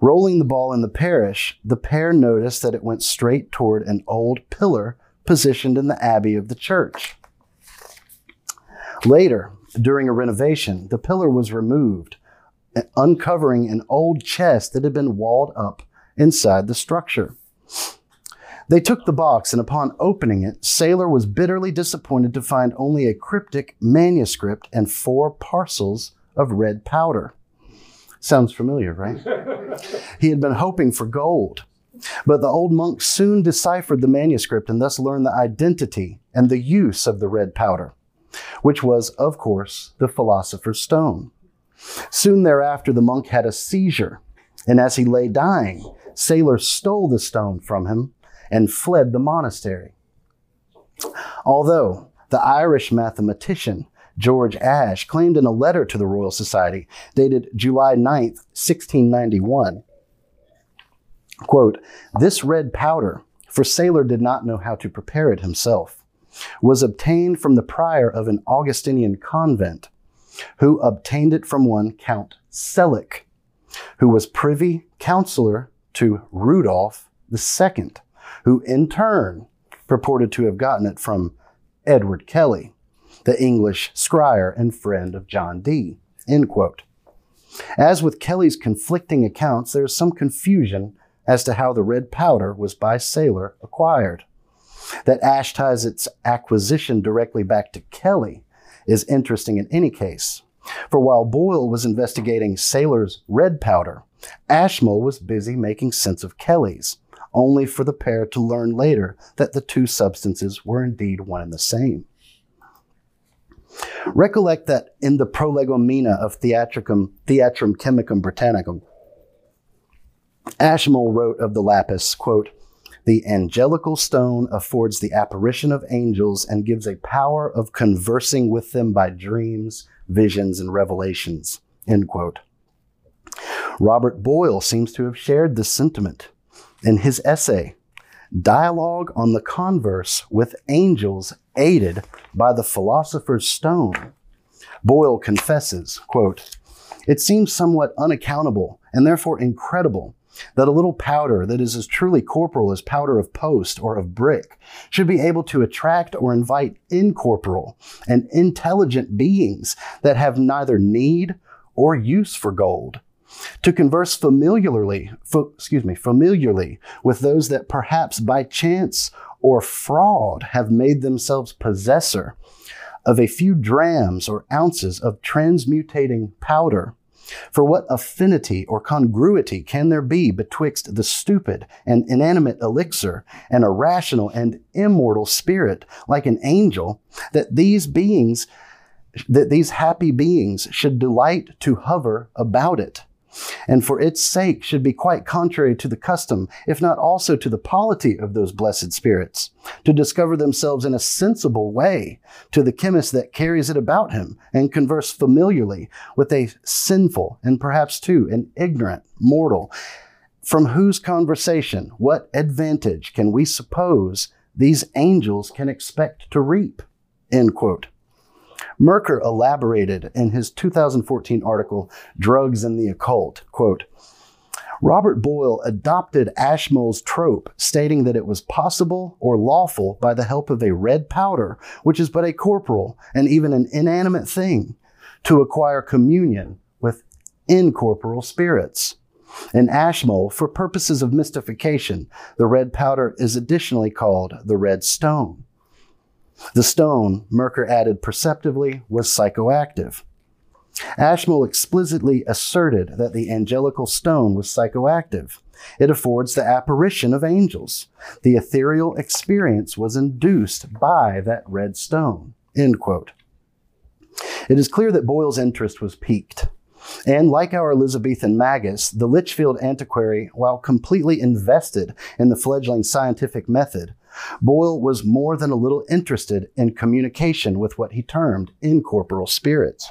Rolling the ball in the parish, the pair noticed that it went straight toward an old pillar positioned in the abbey of the church. Later, during a renovation, the pillar was removed, uncovering an old chest that had been walled up inside the structure. They took the box, and upon opening it, Seyler was bitterly disappointed to find only a cryptic manuscript and four parcels of red powder. Sounds familiar, right? he had been hoping for gold. But the old monk soon deciphered the manuscript and thus learned the identity and the use of the red powder which was, of course, the philosopher's stone. Soon thereafter, the monk had a seizure, and as he lay dying, sailors stole the stone from him and fled the monastery. Although the Irish mathematician George Ashe claimed in a letter to the Royal Society dated July 9, 1691, quote, this red powder, for Seyler did not know how to prepare it himself was obtained from the prior of an Augustinian convent, who obtained it from one Count Selick, who was privy counselor to Rudolph II, who in turn purported to have gotten it from Edward Kelly, the English scryer and friend of John Dee. End quote. As with Kelly's conflicting accounts, there is some confusion as to how the red powder was by Seyler acquired. That Ashe ties its acquisition directly back to Kelly is interesting in any case. For while Boyle was investigating Seyler's red powder, Ashmole was busy making sense of Kelly's, only for the pair to learn later that the two substances were indeed one and the same. Recollect that in the Prolegomena of Theatricum, Theatrum Chemicum Britannicum, Ashmole wrote of the lapis, quote, the angelical stone affords the apparition of angels and gives a power of conversing with them by dreams, visions, and revelations. End quote. Robert Boyle seems to have shared this sentiment in his essay, Dialogue on the Converse with Angels Aided by the Philosopher's Stone. Boyle confesses, quote, It seems somewhat unaccountable and therefore incredible that a little powder that is as truly corporal as powder of post or of brick should be able to attract or invite incorporal and intelligent beings that have neither need or use for gold to converse familiarly, excuse me, familiarly with those that perhaps by chance or fraud have made themselves possessor of a few drams or ounces of transmutating powder. For what affinity or congruity can there be betwixt the stupid and inanimate elixir and a rational and immortal spirit like an angel that these beings, that these happy beings should delight to hover about it? And for its sake should be quite contrary to the custom, if not also to the polity of those blessed spirits, to discover themselves in a sensible way to the chemist that carries it about him, and converse familiarly with a sinful, and perhaps too an ignorant mortal, from whose conversation what advantage can we suppose these angels can expect to reap? End quote. Merkur elaborated in his 2014 article, Drugs and the Occult, quote, Robert Boyle adopted Ashmole's trope, stating that it was possible or lawful by the help of a red powder, which is but a corporal and even an inanimate thing, to acquire communion with incorporeal spirits. In Ashmole, for purposes of mystification, the red powder is additionally called the red stone. The stone, Merkur added perceptively, was psychoactive. Ashmole explicitly asserted that the angelical stone was psychoactive. It affords the apparition of angels. The ethereal experience was induced by that red stone. End quote. It is clear that Boyle's interest was piqued. And like our Elizabethan magus, the Lichfield antiquary, while completely invested in the fledgling scientific method, Boyle was more than a little interested in communication with what he termed incorporeal spirits.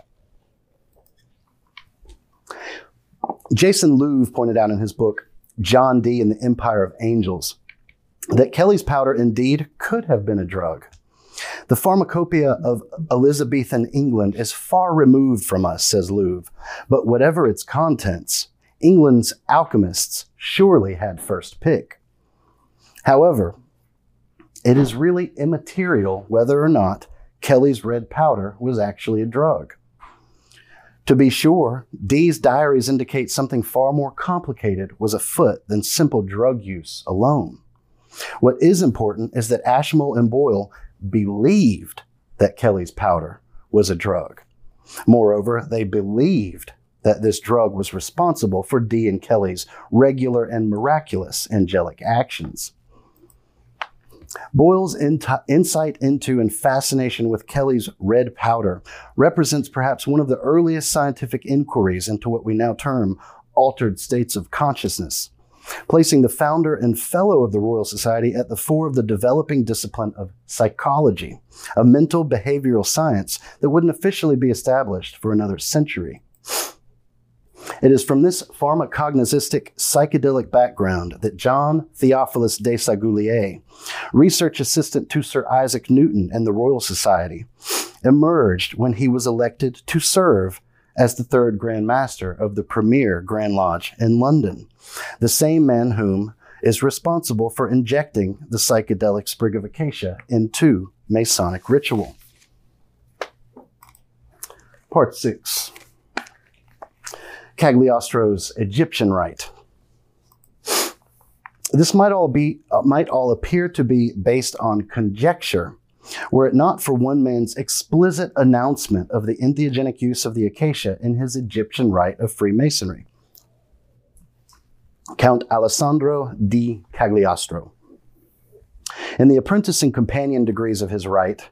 Jason Louv pointed out in his book, John Dee and the Empire of Angels, that Kelly's powder indeed could have been a drug. The pharmacopoeia of Elizabethan England is far removed from us, says Louv, but whatever its contents, England's alchemists surely had first pick. However, it is really immaterial whether or not Kelly's red powder was actually a drug. To be sure, Dee's diaries indicate something far more complicated was afoot than simple drug use alone. What is important is that Ashmole and Boyle believed that Kelly's powder was a drug. Moreover, they believed that this drug was responsible for Dee and Kelly's regular and miraculous angelic actions. Boyle's insight into and fascination with Kelly's red powder represents perhaps one of the earliest scientific inquiries into what we now term altered states of consciousness, placing the founder and fellow of the Royal Society at the fore of the developing discipline of psychology, a mental behavioral science that wouldn't officially be established for another century. It is from this pharmacognostic psychedelic background that John Theophilus Desaguliers, research assistant to Sir Isaac Newton and the Royal Society, emerged when he was elected to serve as the third Grand Master of the premier Grand Lodge in London, the same man whom is responsible for injecting the psychedelic sprig of acacia into Masonic ritual. Part 6 Cagliostro's Egyptian rite. This might all be uh, might all appear to be based on conjecture, were it not for one man's explicit announcement of the entheogenic use of the acacia in his Egyptian rite of Freemasonry. Count Alessandro di Cagliostro. In the apprentice and companion degrees of his rite,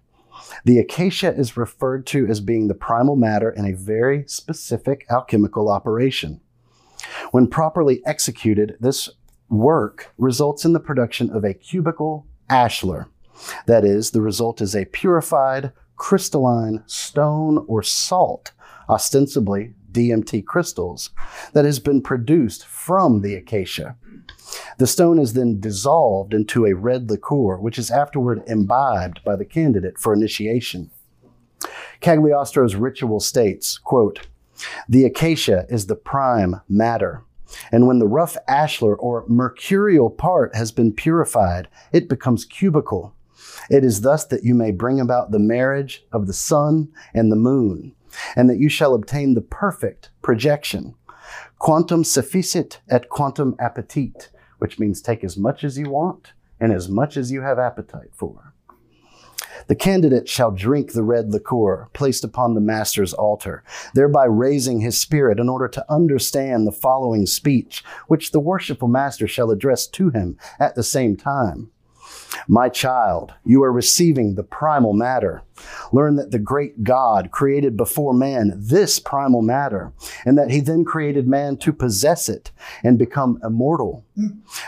the acacia is referred to as being the primal matter in a very specific alchemical operation. When properly executed, this work results in the production of a cubical ashlar. That is, the result is a purified, crystalline stone or salt, ostensibly DMT crystals, that has been produced from the acacia. The stone is then dissolved into a red liqueur, which is afterward imbibed by the candidate for initiation. Cagliostro's ritual states, quote, the acacia is the prime matter. And when the rough ashlar or mercurial part has been purified, it becomes cubical. It is thus that you may bring about the marriage of the sun and the moon, and that you shall obtain the perfect projection. Quantum sufficit et quantum appetit, which means take as much as you want and as much as you have appetite for. The candidate shall drink the red liqueur placed upon the master's altar, thereby raising his spirit in order to understand the following speech, which the worshipful master shall address to him at the same time. My child, you are receiving the primal matter. Learn that the great God created before man this primal matter, and that he then created man to possess it and become immortal.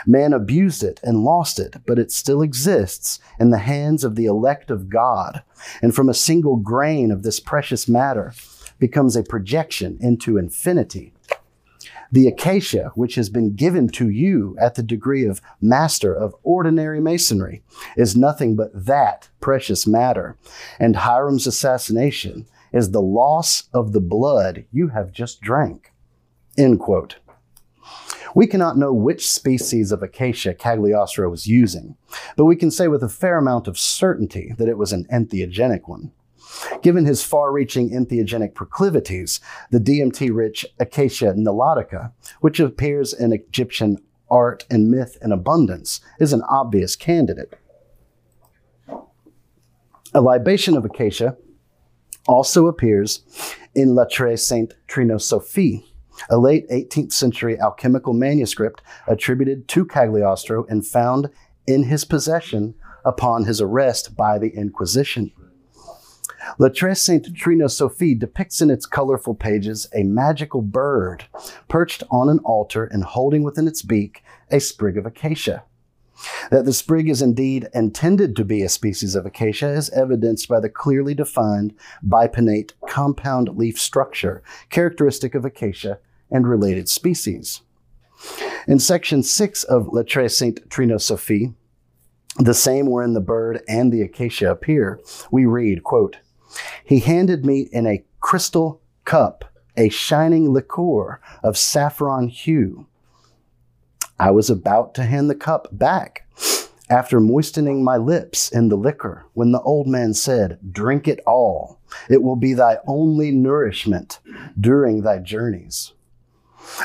Man abused it and lost it, but it still exists in the hands of the elect of God. And from a single grain of this precious matter becomes a projection into infinity. The acacia, which has been given to you at the degree of master of ordinary masonry, is nothing but that precious matter. And Hiram's assassination is the loss of the blood you have just drank. End quote. We cannot know which species of acacia Cagliostro was using, but we can say with a fair amount of certainty that it was an entheogenic one. Given his far reaching entheogenic proclivities, the DMT rich Acacia nilotica, which appears in Egyptian art and myth in abundance, is an obvious candidate. A libation of acacia also appears in La Très Sainte Trinosophie, a late 18th century alchemical manuscript attributed to Cagliostro and found in his possession upon his arrest by the Inquisition. La Très Sainte Trinosophie depicts in its colorful pages a magical bird perched on an altar and holding within its beak a sprig of acacia. That the sprig is indeed intended to be a species of acacia is evidenced by the clearly defined bipinnate compound leaf structure characteristic of acacia and related species. In section 6 of La Très Sainte Trinosophie, the same wherein the bird and the acacia appear, we read, quote, he handed me in a crystal cup a shining liqueur of saffron hue. I was about to hand the cup back after moistening my lips in the liquor when the old man said, Drink it all. It will be thy only nourishment during thy journeys.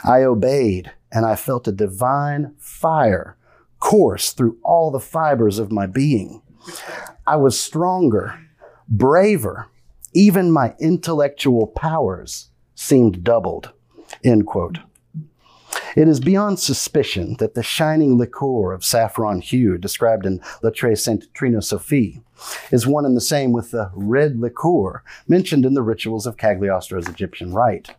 I obeyed, and I felt a divine fire course through all the fibers of my being. I was stronger braver. Even my intellectual powers seemed doubled. End quote. It is beyond suspicion that the shining liqueur of saffron hue described in La Très Sainte Trinosophie is one and the same with the red liqueur mentioned in the rituals of Cagliostro's Egyptian rite,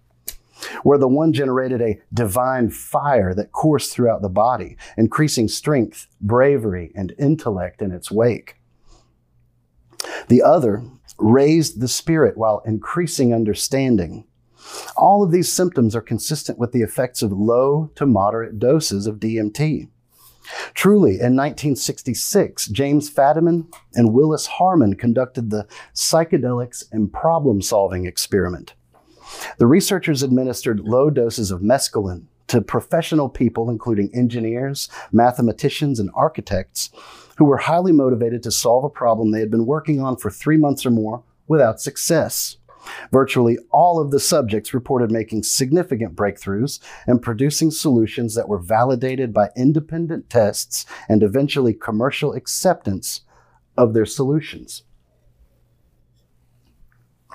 where the one generated a divine fire that coursed throughout the body, increasing strength, bravery, and intellect in its wake. The other raised the spirit while increasing understanding. All of these symptoms are consistent with the effects of low to moderate doses of DMT. Truly, in 1966, James Fadiman and Willis Harman conducted the psychedelics and problem solving experiment. The researchers administered low doses of mescaline to professional people, including engineers, mathematicians, and architects, who were highly motivated to solve a problem they had been working on for three months or more without success. Virtually all of the subjects reported making significant breakthroughs and producing solutions that were validated by independent tests and eventually commercial acceptance of their solutions.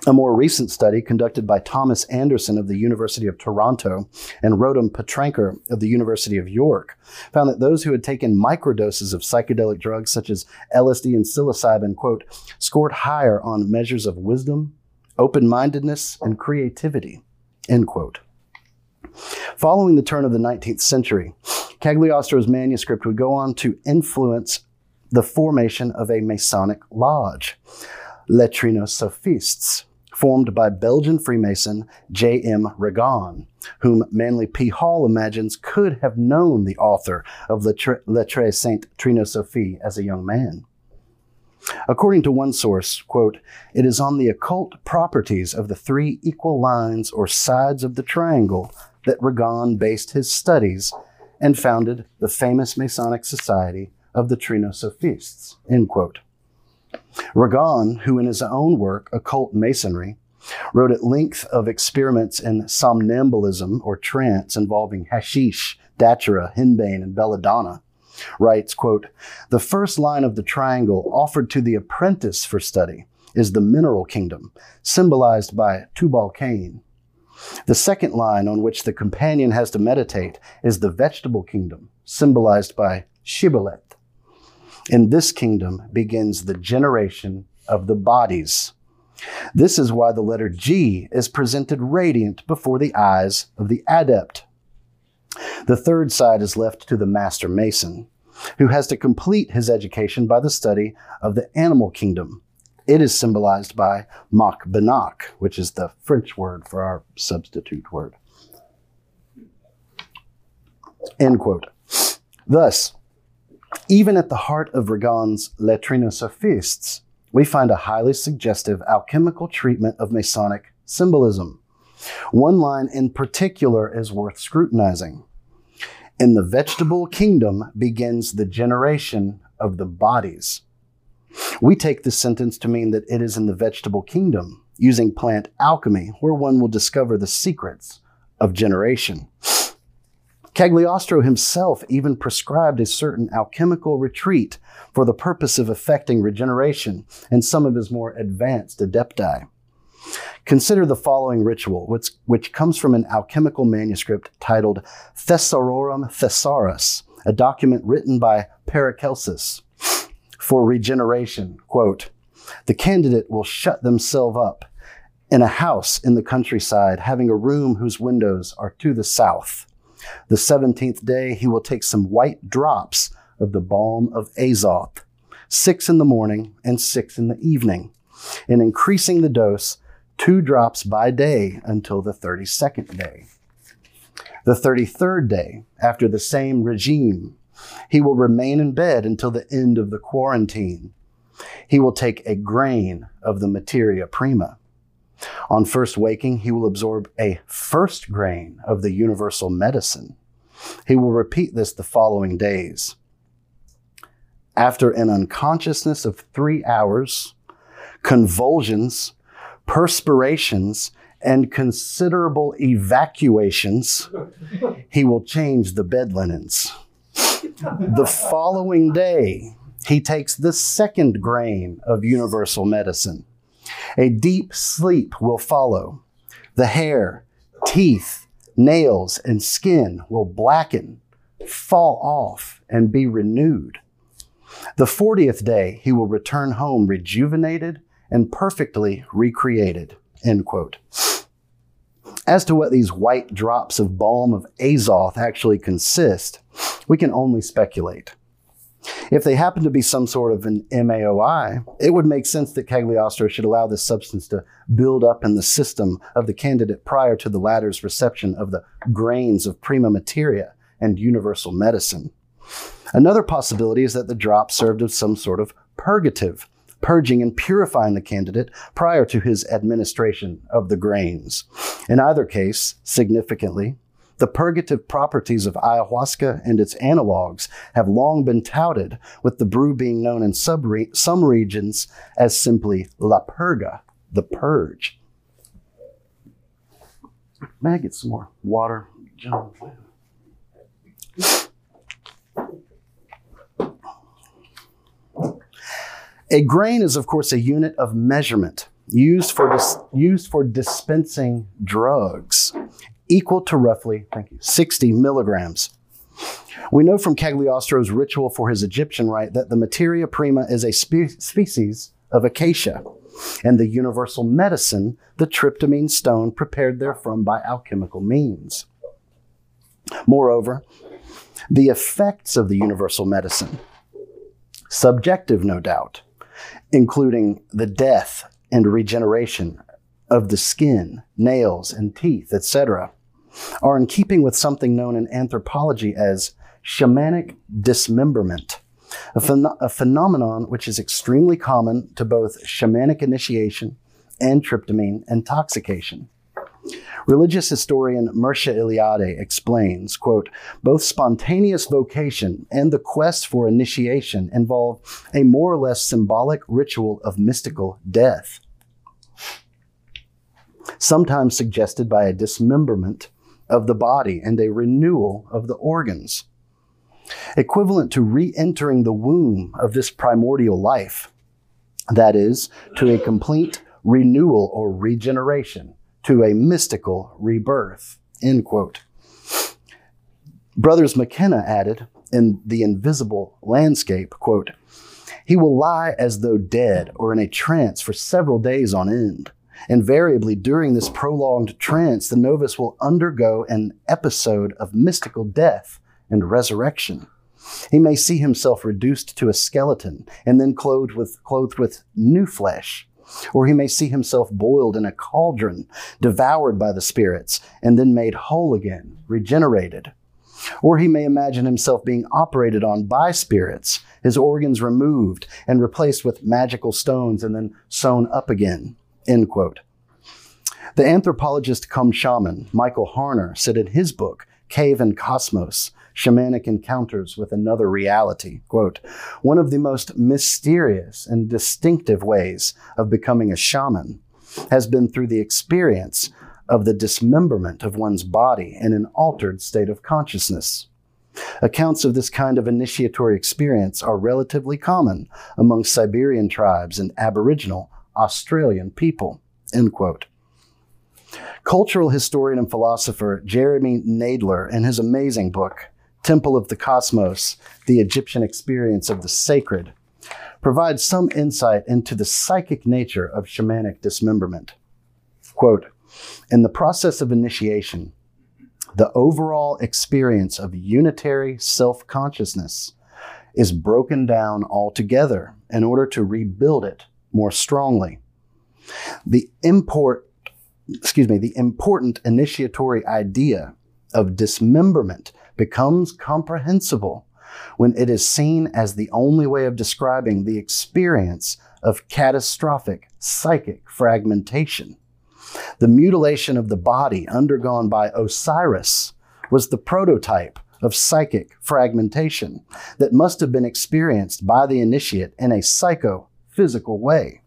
A more recent study conducted by Thomas Anderson of the University of Toronto and Rotem Petranker of the University of York found that those who had taken microdoses of psychedelic drugs such as LSD and psilocybin, quote, scored higher on measures of wisdom, open mindedness, and creativity, end quote. Following the turn of the 19th century, Cagliostro's manuscript would go on to influence the formation of a Masonic lodge, Les Trinosophistes, formed by Belgian Freemason J.M. Ragon, whom Manly P. Hall imagines could have known the author of La Très Sainte Trinosophie as a young man. According to one source, quote, it is on the occult properties of the three equal lines or sides of the triangle that Ragon based his studies and founded the famous Masonic Society of the Trinosophists, end quote. Ragon, who in his own work, Occult Masonry, wrote at length of experiments in somnambulism or trance involving hashish, datura, henbane, and belladonna, writes, quote, The first line of the triangle offered to the apprentice for study is the mineral kingdom, symbolized by Tubal Cain. The second line on which the companion has to meditate is the vegetable kingdom, symbolized by Shibboleth. In this kingdom begins the generation of the bodies. This is why the letter G is presented radiant before the eyes of the adept. The third side is left to the master mason, who has to complete his education by the study of the animal kingdom. It is symbolized by Mac Benac, which is the French word for our substitute word. End quote. Thus, even at the heart of Ragon's Les Trinosophistes, we find a highly suggestive alchemical treatment of Masonic symbolism. One line in particular is worth scrutinizing. In the vegetable kingdom begins the generation of the bodies. We take this sentence to mean that it is in the vegetable kingdom, using plant alchemy, where one will discover the secrets of generation. Cagliostro himself even prescribed a certain alchemical retreat for the purpose of effecting regeneration in some of his more advanced adepti. Consider the following ritual, which, which comes from an alchemical manuscript titled Thesaurorum Thesaurus, a document written by Paracelsus for regeneration. Quote, the candidate will shut themselves up in a house in the countryside, having a room whose windows are to the south. The 17th day, he will take some white drops of the balm of Azoth, six in the morning and six in the evening, and increasing the dose two drops by day until the 32nd day. The 33rd day, after the same regime, he will remain in bed until the end of the quarantine. He will take a grain of the materia prima on first waking, he will absorb a first grain of the universal medicine. He will repeat this the following days. After an unconsciousness of three hours, convulsions, perspirations, and considerable evacuations, he will change the bed linens. The following day, he takes the second grain of universal medicine. A deep sleep will follow. The hair, teeth, nails, and skin will blacken, fall off, and be renewed. The 40th day, he will return home rejuvenated and perfectly recreated. End quote. As to what these white drops of balm of azoth actually consist, we can only speculate. If they happen to be some sort of an MAOI, it would make sense that Cagliostro should allow this substance to build up in the system of the candidate prior to the latter's reception of the grains of prima materia and universal medicine. Another possibility is that the drop served as some sort of purgative, purging and purifying the candidate prior to his administration of the grains. In either case, significantly, the purgative properties of ayahuasca and its analogs have long been touted, with the brew being known in some regions as simply la purga, the purge. May I get some more water, John? A grain is, of course, a unit of measurement used for, dis- used for dispensing drugs equal to roughly thank you, 60 milligrams. We know from Cagliostro's ritual for his Egyptian rite that the materia prima is a spe- species of acacia, and the universal medicine, the tryptamine stone prepared therefrom by alchemical means. Moreover, the effects of the universal medicine, subjective no doubt, including the death and regeneration of the skin, nails, and teeth, etc., are in keeping with something known in anthropology as shamanic dismemberment, a, a phenomenon which is extremely common to both shamanic initiation and tryptamine intoxication. Religious historian Mircea Eliade explains, quote, both spontaneous vocation and the quest for initiation involve a more or less symbolic ritual of mystical death, sometimes suggested by a dismemberment of the body and a renewal of the organs. Equivalent to re entering the womb of this primordial life, that is, to a complete renewal or regeneration, to a mystical rebirth. End quote. Brothers McKenna added in The Invisible Landscape, quote, he will lie as though dead or in a trance for several days on end. Invariably, during this prolonged trance, the novice will undergo an episode of mystical death and resurrection. He may see himself reduced to a skeleton and then clothed with, clothed with new flesh. Or he may see himself boiled in a cauldron, devoured by the spirits, and then made whole again, regenerated. Or he may imagine himself being operated on by spirits, his organs removed and replaced with magical stones and then sewn up again. End quote. The anthropologist cum shaman, Michael Harner, said in his book, Cave and Cosmos, Shamanic Encounters with Another Reality, quote, one of the most mysterious and distinctive ways of becoming a shaman has been through the experience of the dismemberment of one's body in an altered state of consciousness. Accounts of this kind of initiatory experience are relatively common among Siberian tribes and Aboriginal Australian people. End quote. Cultural historian and philosopher Jeremy Naydler, in his amazing book, Temple of the Cosmos The Egyptian Experience of the Sacred, provides some insight into the psychic nature of shamanic dismemberment. Quote In the process of initiation, the overall experience of unitary self consciousness is broken down altogether in order to rebuild it more strongly. The import, excuse me, the important initiatory idea of dismemberment becomes comprehensible when it is seen as the only way of describing the experience of catastrophic psychic fragmentation. The mutilation of the body undergone by Osiris was the prototype of psychic fragmentation that must have been experienced by the initiate in a psycho physical way.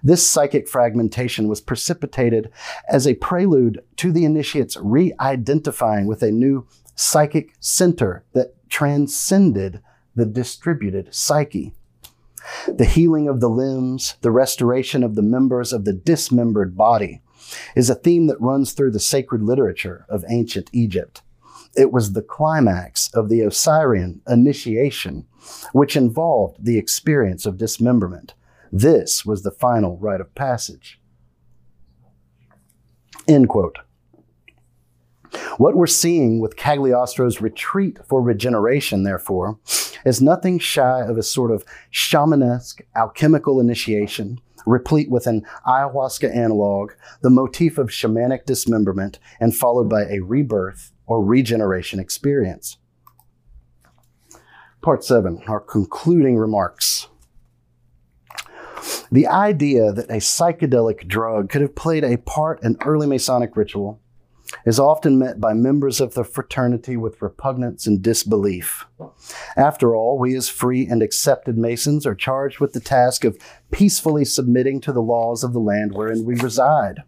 This psychic fragmentation was precipitated as a prelude to the initiates re identifying with a new psychic center that transcended the distributed psyche. The healing of the limbs, the restoration of the members of the dismembered body, is a theme that runs through the sacred literature of ancient Egypt. It was the climax of the Osirian initiation, which involved the experience of dismemberment. This was the final rite of passage. End quote. What we're seeing with Cagliostro's retreat for regeneration, therefore, is nothing shy of a sort of shamanesque alchemical initiation, replete with an ayahuasca analog, the motif of shamanic dismemberment, and followed by a rebirth or regeneration experience. Part 7, our concluding remarks. The idea that a psychedelic drug could have played a part in early Masonic ritual is often met by members of the fraternity with repugnance and disbelief. After all, we as free and accepted Masons are charged with the task of peacefully submitting to the laws of the land wherein we reside.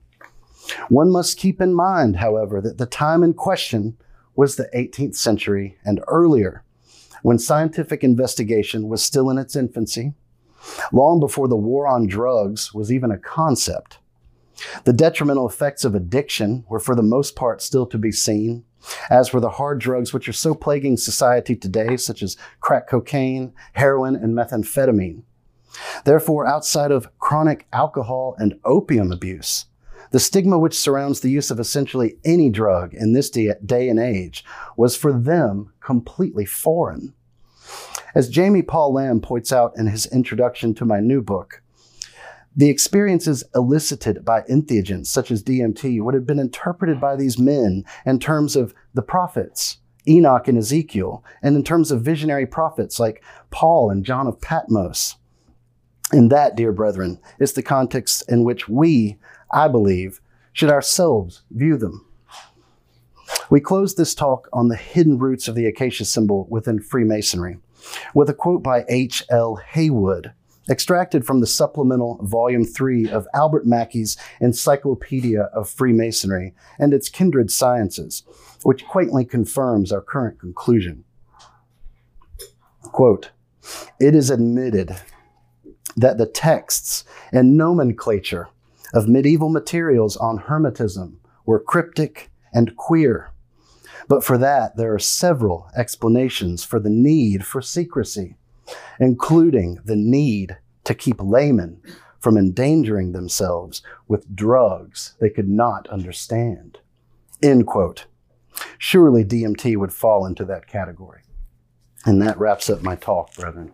One must keep in mind, however, that the time in question was the 18th century and earlier, when scientific investigation was still in its infancy, long before the war on drugs was even a concept. The detrimental effects of addiction were for the most part still to be seen, as were the hard drugs which are so plaguing society today, such as crack cocaine, heroin, and methamphetamine. Therefore, outside of chronic alcohol and opium abuse, the stigma which surrounds the use of essentially any drug in this day and age was for them completely foreign. As Jaime Paul Lamb points out in his introduction to my new book, the experiences elicited by entheogens such as DMT would have been interpreted by these men in terms of the prophets, Enoch and Ezekiel, and in terms of visionary prophets like Paul and John of Patmos. And that, dear brethren, is the context in which we, I believe, should ourselves view them. We close this talk on the hidden roots of the acacia symbol within Freemasonry with a quote by H.L. Haywood, extracted from the supplemental volume 3 of Albert Mackey's Encyclopedia of Freemasonry and its kindred sciences, which quaintly confirms our current conclusion. Quote, it is admitted that the texts and nomenclature of medieval materials on Hermetism were cryptic and queer. But for that, there are several explanations for the need for secrecy, including the need to keep laymen from endangering themselves with drugs they could not understand. End quote. Surely DMT would fall into that category. And that wraps up my talk, brethren.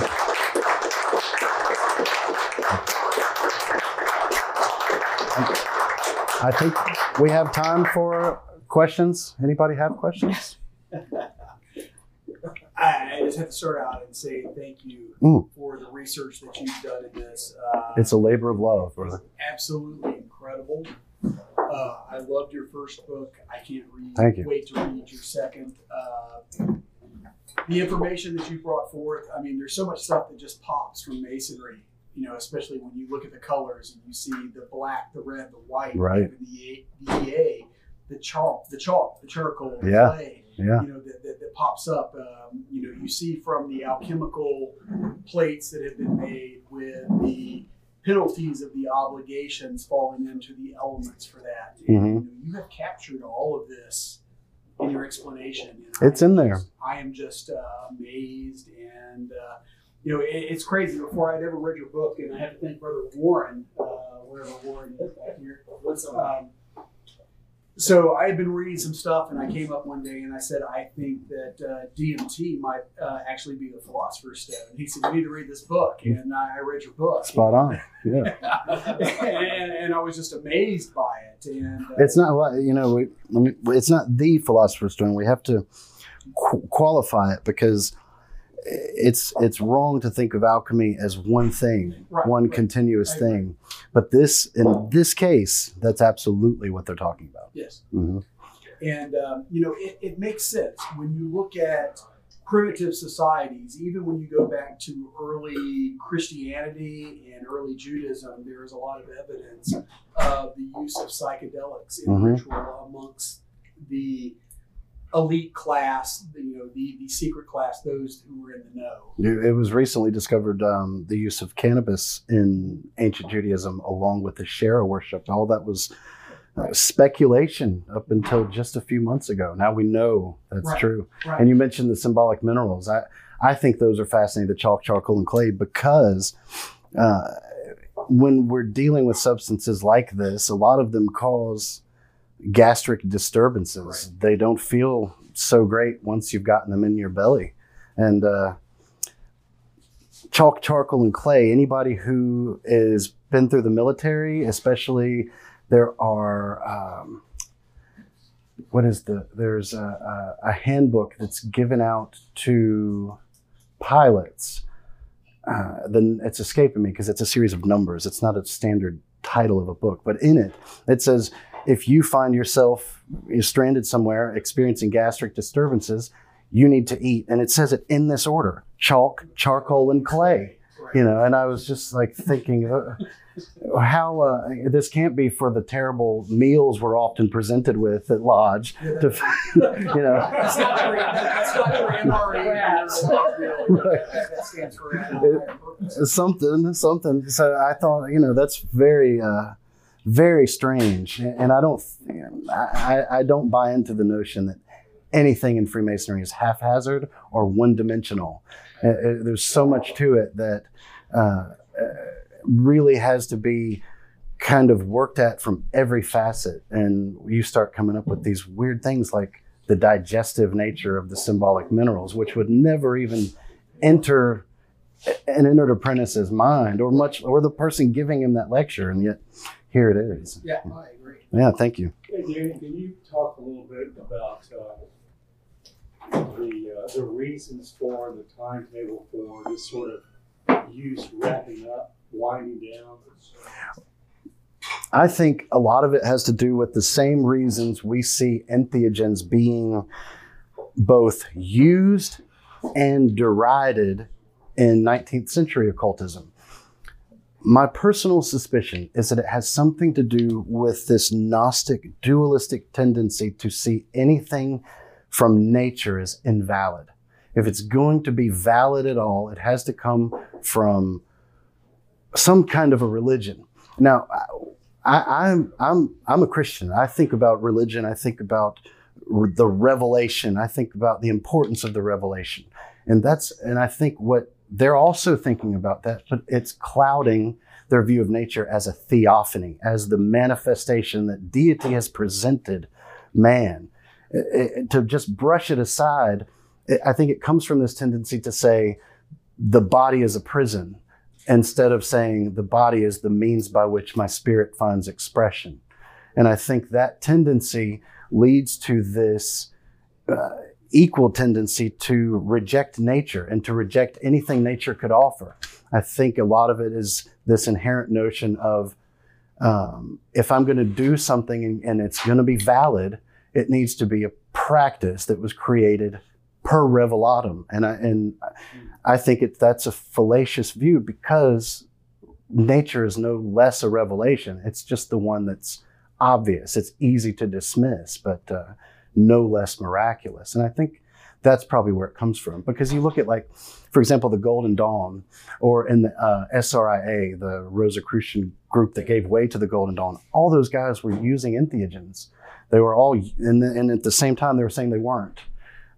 Thank you. I think we have time for questions. Anybody have questions? [laughs] I, just have to start out and say thank you for the research that you've done in this. Uh, It's a labor of love, brother. absolutely incredible. Uh, I loved your first book. I can't read. Thank you. Wait to read your second. Uh, the information that you brought forth. I mean, there's so much stuff that just pops from masonry. You know, especially when you look at the colors and you see the black, the red, the white, Right. even the, the EA, the chalk, the chalk, the charcoal, the Yeah. clay Yeah. you know that, that, that pops up. Um, you know, you see from the alchemical plates that have been made with the penalties of the obligations falling into the elements for that. Mhm. you, know, you have captured all of this in your explanation. and It's I am in there. just- I am just uh, amazed and. Uh, you know, it, it's crazy. Before I'd ever read your book, and I have to thank Brother Warren, uh, wherever Warren is back here. What's um, so I had been reading some stuff, and I came up one day and I said, I think that uh, DMT might uh, actually be the Philosopher's Stone. And he said, You need to read this book, and I, read your book. Spot on. Yeah. [laughs] and, and I was just amazed by it. And uh, It's not, well, you know, we, let me, it's not the philosopher's stone. We have to qu- qualify it because it's it's wrong to think of alchemy as one thing, Right, one continuous thing. But this, in this case, that's absolutely what they're talking about. yes. hmm And, um, you know, it, it makes sense when you look at primitive societies, even when you go back to early Christianity and early Judaism, there is a lot of evidence of the use of psychedelics in Mhm. ritual amongst the elite class, the, you know, the, the secret class, those who were in the know. It was recently discovered um, the use of cannabis in ancient Judaism, along with the Asherah worship. All that was uh, speculation up until just a few months ago. Now we know that's Right. true. Right. And you mentioned the symbolic minerals. I, I think those are fascinating, the chalk, charcoal, and clay, because uh, when we're dealing with substances like this, a lot of them cause gastric disturbances. They don't feel so great once you've gotten them in your belly. And uh, chalk, charcoal, and clay, anybody who has been through the military, especially there are. Um, what is the there's a, a, a handbook that's given out to pilots uh, then it's escaping me because it's a series of numbers it's not a standard title of a book but in it it says if you find yourself stranded somewhere experiencing gastric disturbances you need to eat and it says it in this order chalk charcoal and clay you know and i was just like thinking uh, how uh, this can't be for the terrible meals we're often presented with at lodge. To, you know, [laughs] That's not for, that's not for MRE. [laughs] Right. That stands for it, something, something. So I thought, you know, that's very, uh, very strange, and I don't, I, I don't buy into the notion that anything in Freemasonry is haphazard or one-dimensional. Uh, uh, there's so much to it that uh, uh, really has to be kind of worked at from every facet, and you start coming up with these weird things like the digestive nature of the symbolic minerals, which would never even enter an entered apprentice's mind or much or the person giving him that lecture. And yet here it is Yeah, I agree. yeah thank you Hey, Danny, can you talk a little bit about uh, the uh, the reasons for the timetable for this sort of use wrapping up, winding down? i think a lot of it has to do with the same reasons we see entheogens being both used and derided in 19th century occultism my personal suspicion is that it has something to do with this Gnostic dualistic tendency to see anything from nature as invalid. If it's going to be valid at all, it has to come from some kind of a religion. Now, I, I'm, I'm, I'm a Christian. I think about religion. I think about the revelation. I think about the importance of the revelation. And that's, and I think what they're also thinking about that, but it's clouding their view of nature as a theophany, as the manifestation that deity has presented man. It, it, to just brush it aside, it, I think it comes from this tendency to say the body is a prison instead of saying the body is the means by which my spirit finds expression. And I think that tendency leads to this. Uh, equal tendency to reject nature and to reject anything nature could offer. I think a lot of it is this inherent notion of um, if I'm going to do something and, and it's going to be valid, it needs to be a practice that was created per revelatum. And I, and I think it, that's a fallacious view because nature is no less a revelation. It's just the one that's obvious. It's easy to dismiss, but uh, no less miraculous. And I think that's probably where it comes from because you look at like, for example, the Golden Dawn, or in the uh, SRIA, the Rosicrucian group that gave way to the Golden Dawn. All those guys were using entheogens. They were all, and, and at the same time, they were saying they weren't.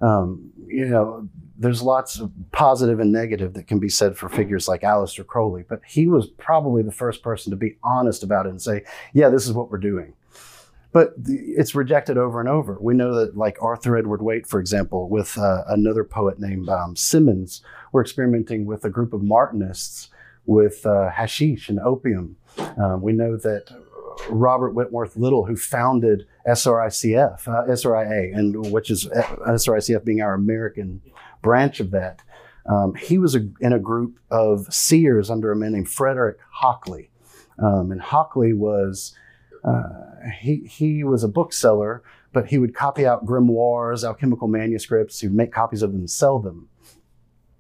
Um, you know, there's lots of positive and negative that can be said for figures like Aleister Crowley, but he was probably the first person to be honest about it and say, yeah, this is what we're doing but it's rejected over and over. We know that, like Arthur Edward Waite, for example, with uh, another poet named um, Symonds, were experimenting with a group of Martinists with uh, hashish and opium. Um, we know that Robert Wentworth Little, who founded SRICF, uh, SRIA, and which is uh, SRICF being our American branch of that, um, he was a, in a group of seers under a man named Frederick Hockley. Um, and Hockley was uh, he, he was a bookseller, but he would copy out grimoires, alchemical manuscripts. He would make copies of them and sell them.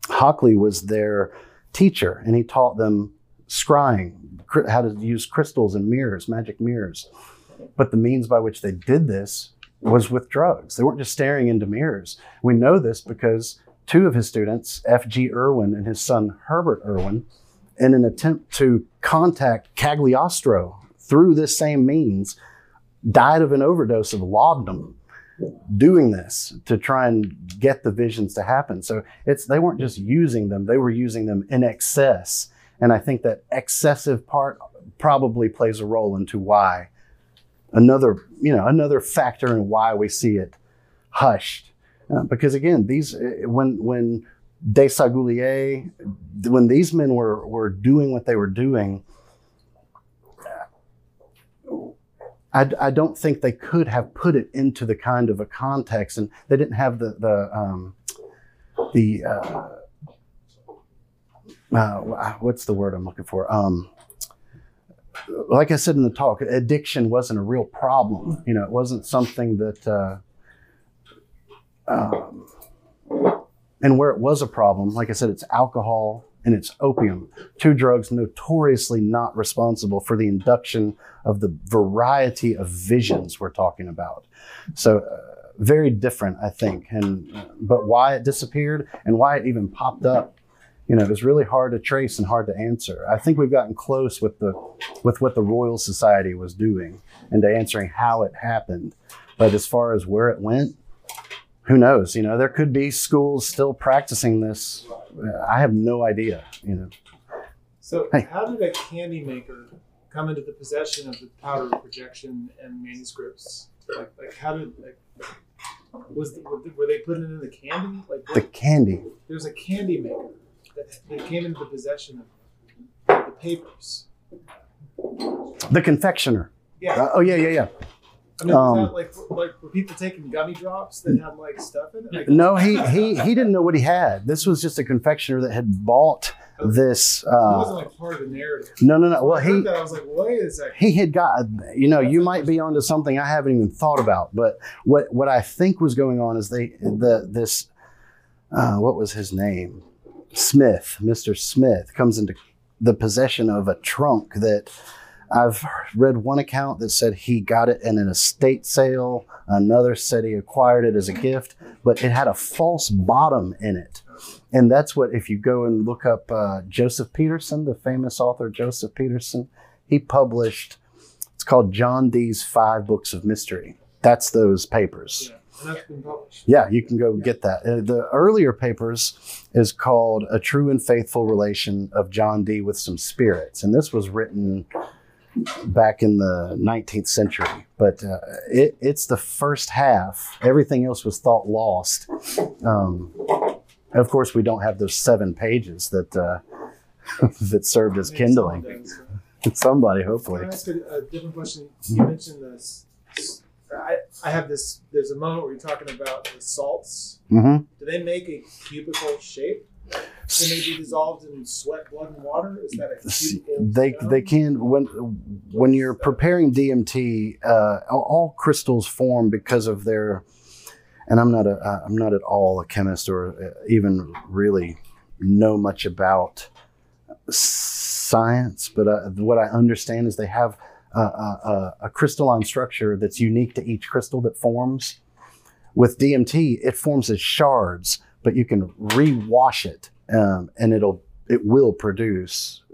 Hockley was their teacher, and he taught them scrying, how to use crystals and mirrors, magic mirrors. But the means by which they did this was with drugs. They weren't just staring into mirrors. We know this because two of his students, F.G. Irwin and his son Herbert Irwin, in an attempt to contact Cagliostro, through this same means, died of an overdose of laudanum doing this to try and get the visions to happen. So it's they weren't just using them, they were using them in excess. And I think that excessive part probably plays a role into why another, you know, another factor in why we see it hushed. Uh, because again, these when when Desaguliers, when these men were were doing what they were doing, I, I, don't think they could have put it into the kind of a context, and they didn't have the the um, the uh, uh, what's the word I'm looking for? Um, like I said in the talk, addiction wasn't a real problem. You know, it wasn't something that. Uh, um, and where it was a problem, like I said, it's alcohol and it's opium. Two drugs notoriously not responsible for the induction of the variety of visions we're talking about. So, uh, very different, I think. And uh, but why it disappeared and why it even popped up, you know, it was really hard to trace and hard to answer. I think we've gotten close with the with what the Royal Society was doing and to answering how it happened. But as far as where it went, who knows? You know, there could be schools still practicing this. I have no idea. You know, So, Hey. how did a candy maker come into the possession of the powder projection and manuscripts? Like, like how did like was the, were they putting it in the candy? Like, the candy. there's a candy maker that, that came into the possession of the papers. The confectioner. Yeah, Uh, oh yeah, yeah, yeah. I mean, um, was that like like were people taking gummy drops that had like stuff in it? Like, No, he he he didn't know what he had. This was just a confectioner that had bought this. it wasn't Uh, like part of the narrative. no, no, no. Well, When I heard he that, I was like, wait a second. he had got. You know, you might be onto something I haven't even thought about. But what what I think was going on is they the this uh, what was his name? Smith, Mister Smith, comes into the possession of a trunk that I've read one account that said he got it in an estate sale. Another said he acquired it as a gift, but it had a false bottom in it. And that's what, if you go and look up uh, Joseph Peterson, the famous author Joseph Peterson, he published, it's called John Dee's Five Books of Mystery. That's those papers. Yeah, and that's been published. Yeah, you can go get that. Uh, the earlier papers is called A True and Faithful Relation of John Dee with Some Spirits. And this was written back in the 19th century. But uh, it, it's the first half. Everything else was thought lost. Um, of course, we don't have those seven pages that uh, [laughs] that served as kindling. [laughs] Somebody, Can hopefully. I ask a, a different question? You mentioned this. I, I have this. There's a moment where you're talking about the salts. hmm Do they make a cubical shape? Can they be dissolved in sweat, blood, and water? Is that a they stone? they can when when you're preparing DMT, uh, all, crystals form because of their. And I'm not a I'm not at all a chemist or uh, even really know much about science, but uh, what I understand is they have a, a- a crystalline structure that's unique to each crystal that forms. With DMT, it forms as shards, but you can rewash it, um, and it'll it will produce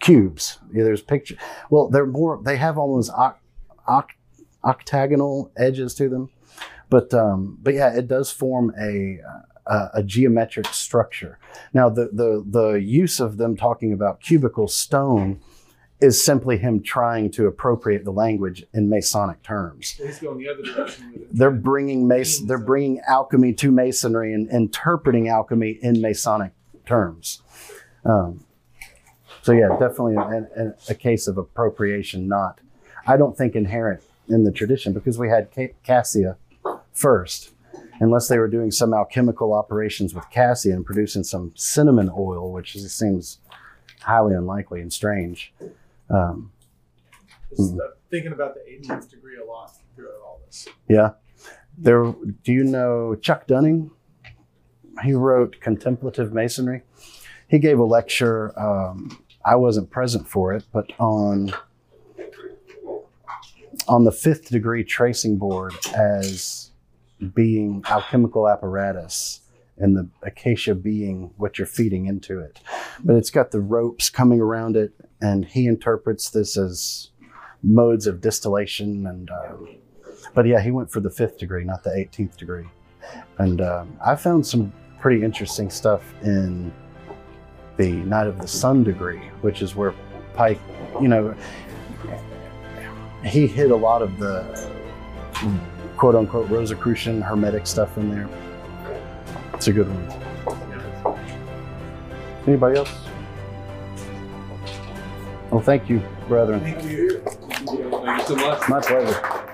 cubes. Yeah, there's picture. Well, they're more. They have almost oc- oc- octagonal edges to them, but um, but yeah, it does form a, a a geometric structure. Now, the the the use of them talking about cubical stone is simply him trying to appropriate the language in Masonic terms. The other direction with it. They're bringing mason, they're bringing alchemy to masonry and interpreting alchemy in Masonic terms. Um, so yeah, definitely a, a, a case of appropriation, not I don't think inherent in the tradition because we had cassia first, unless they were doing some alchemical operations with cassia and producing some cinnamon oil, which seems highly unlikely and strange. Um, Just, uh, thinking about the 18th degree a lot throughout all this. Yeah. There do you know Chuck Dunning? He wrote Contemplative Masonry. He gave a lecture. Um, I wasn't present for it, but on on the fifth degree tracing board as being alchemical apparatus and the acacia being what you're feeding into it. But it's got the ropes coming around it, and he interprets this as modes of distillation and um, but yeah, he went for the fifth degree, not the 18th degree. And um, I found some pretty interesting stuff in the Knight of the Sun degree, which is where Pike, you know, he hid a lot of the quote unquote Rosicrucian Hermetic stuff in there. It's a good one. Anybody else? Well, thank you, brethren. Thank you. Thank you so much. My pleasure.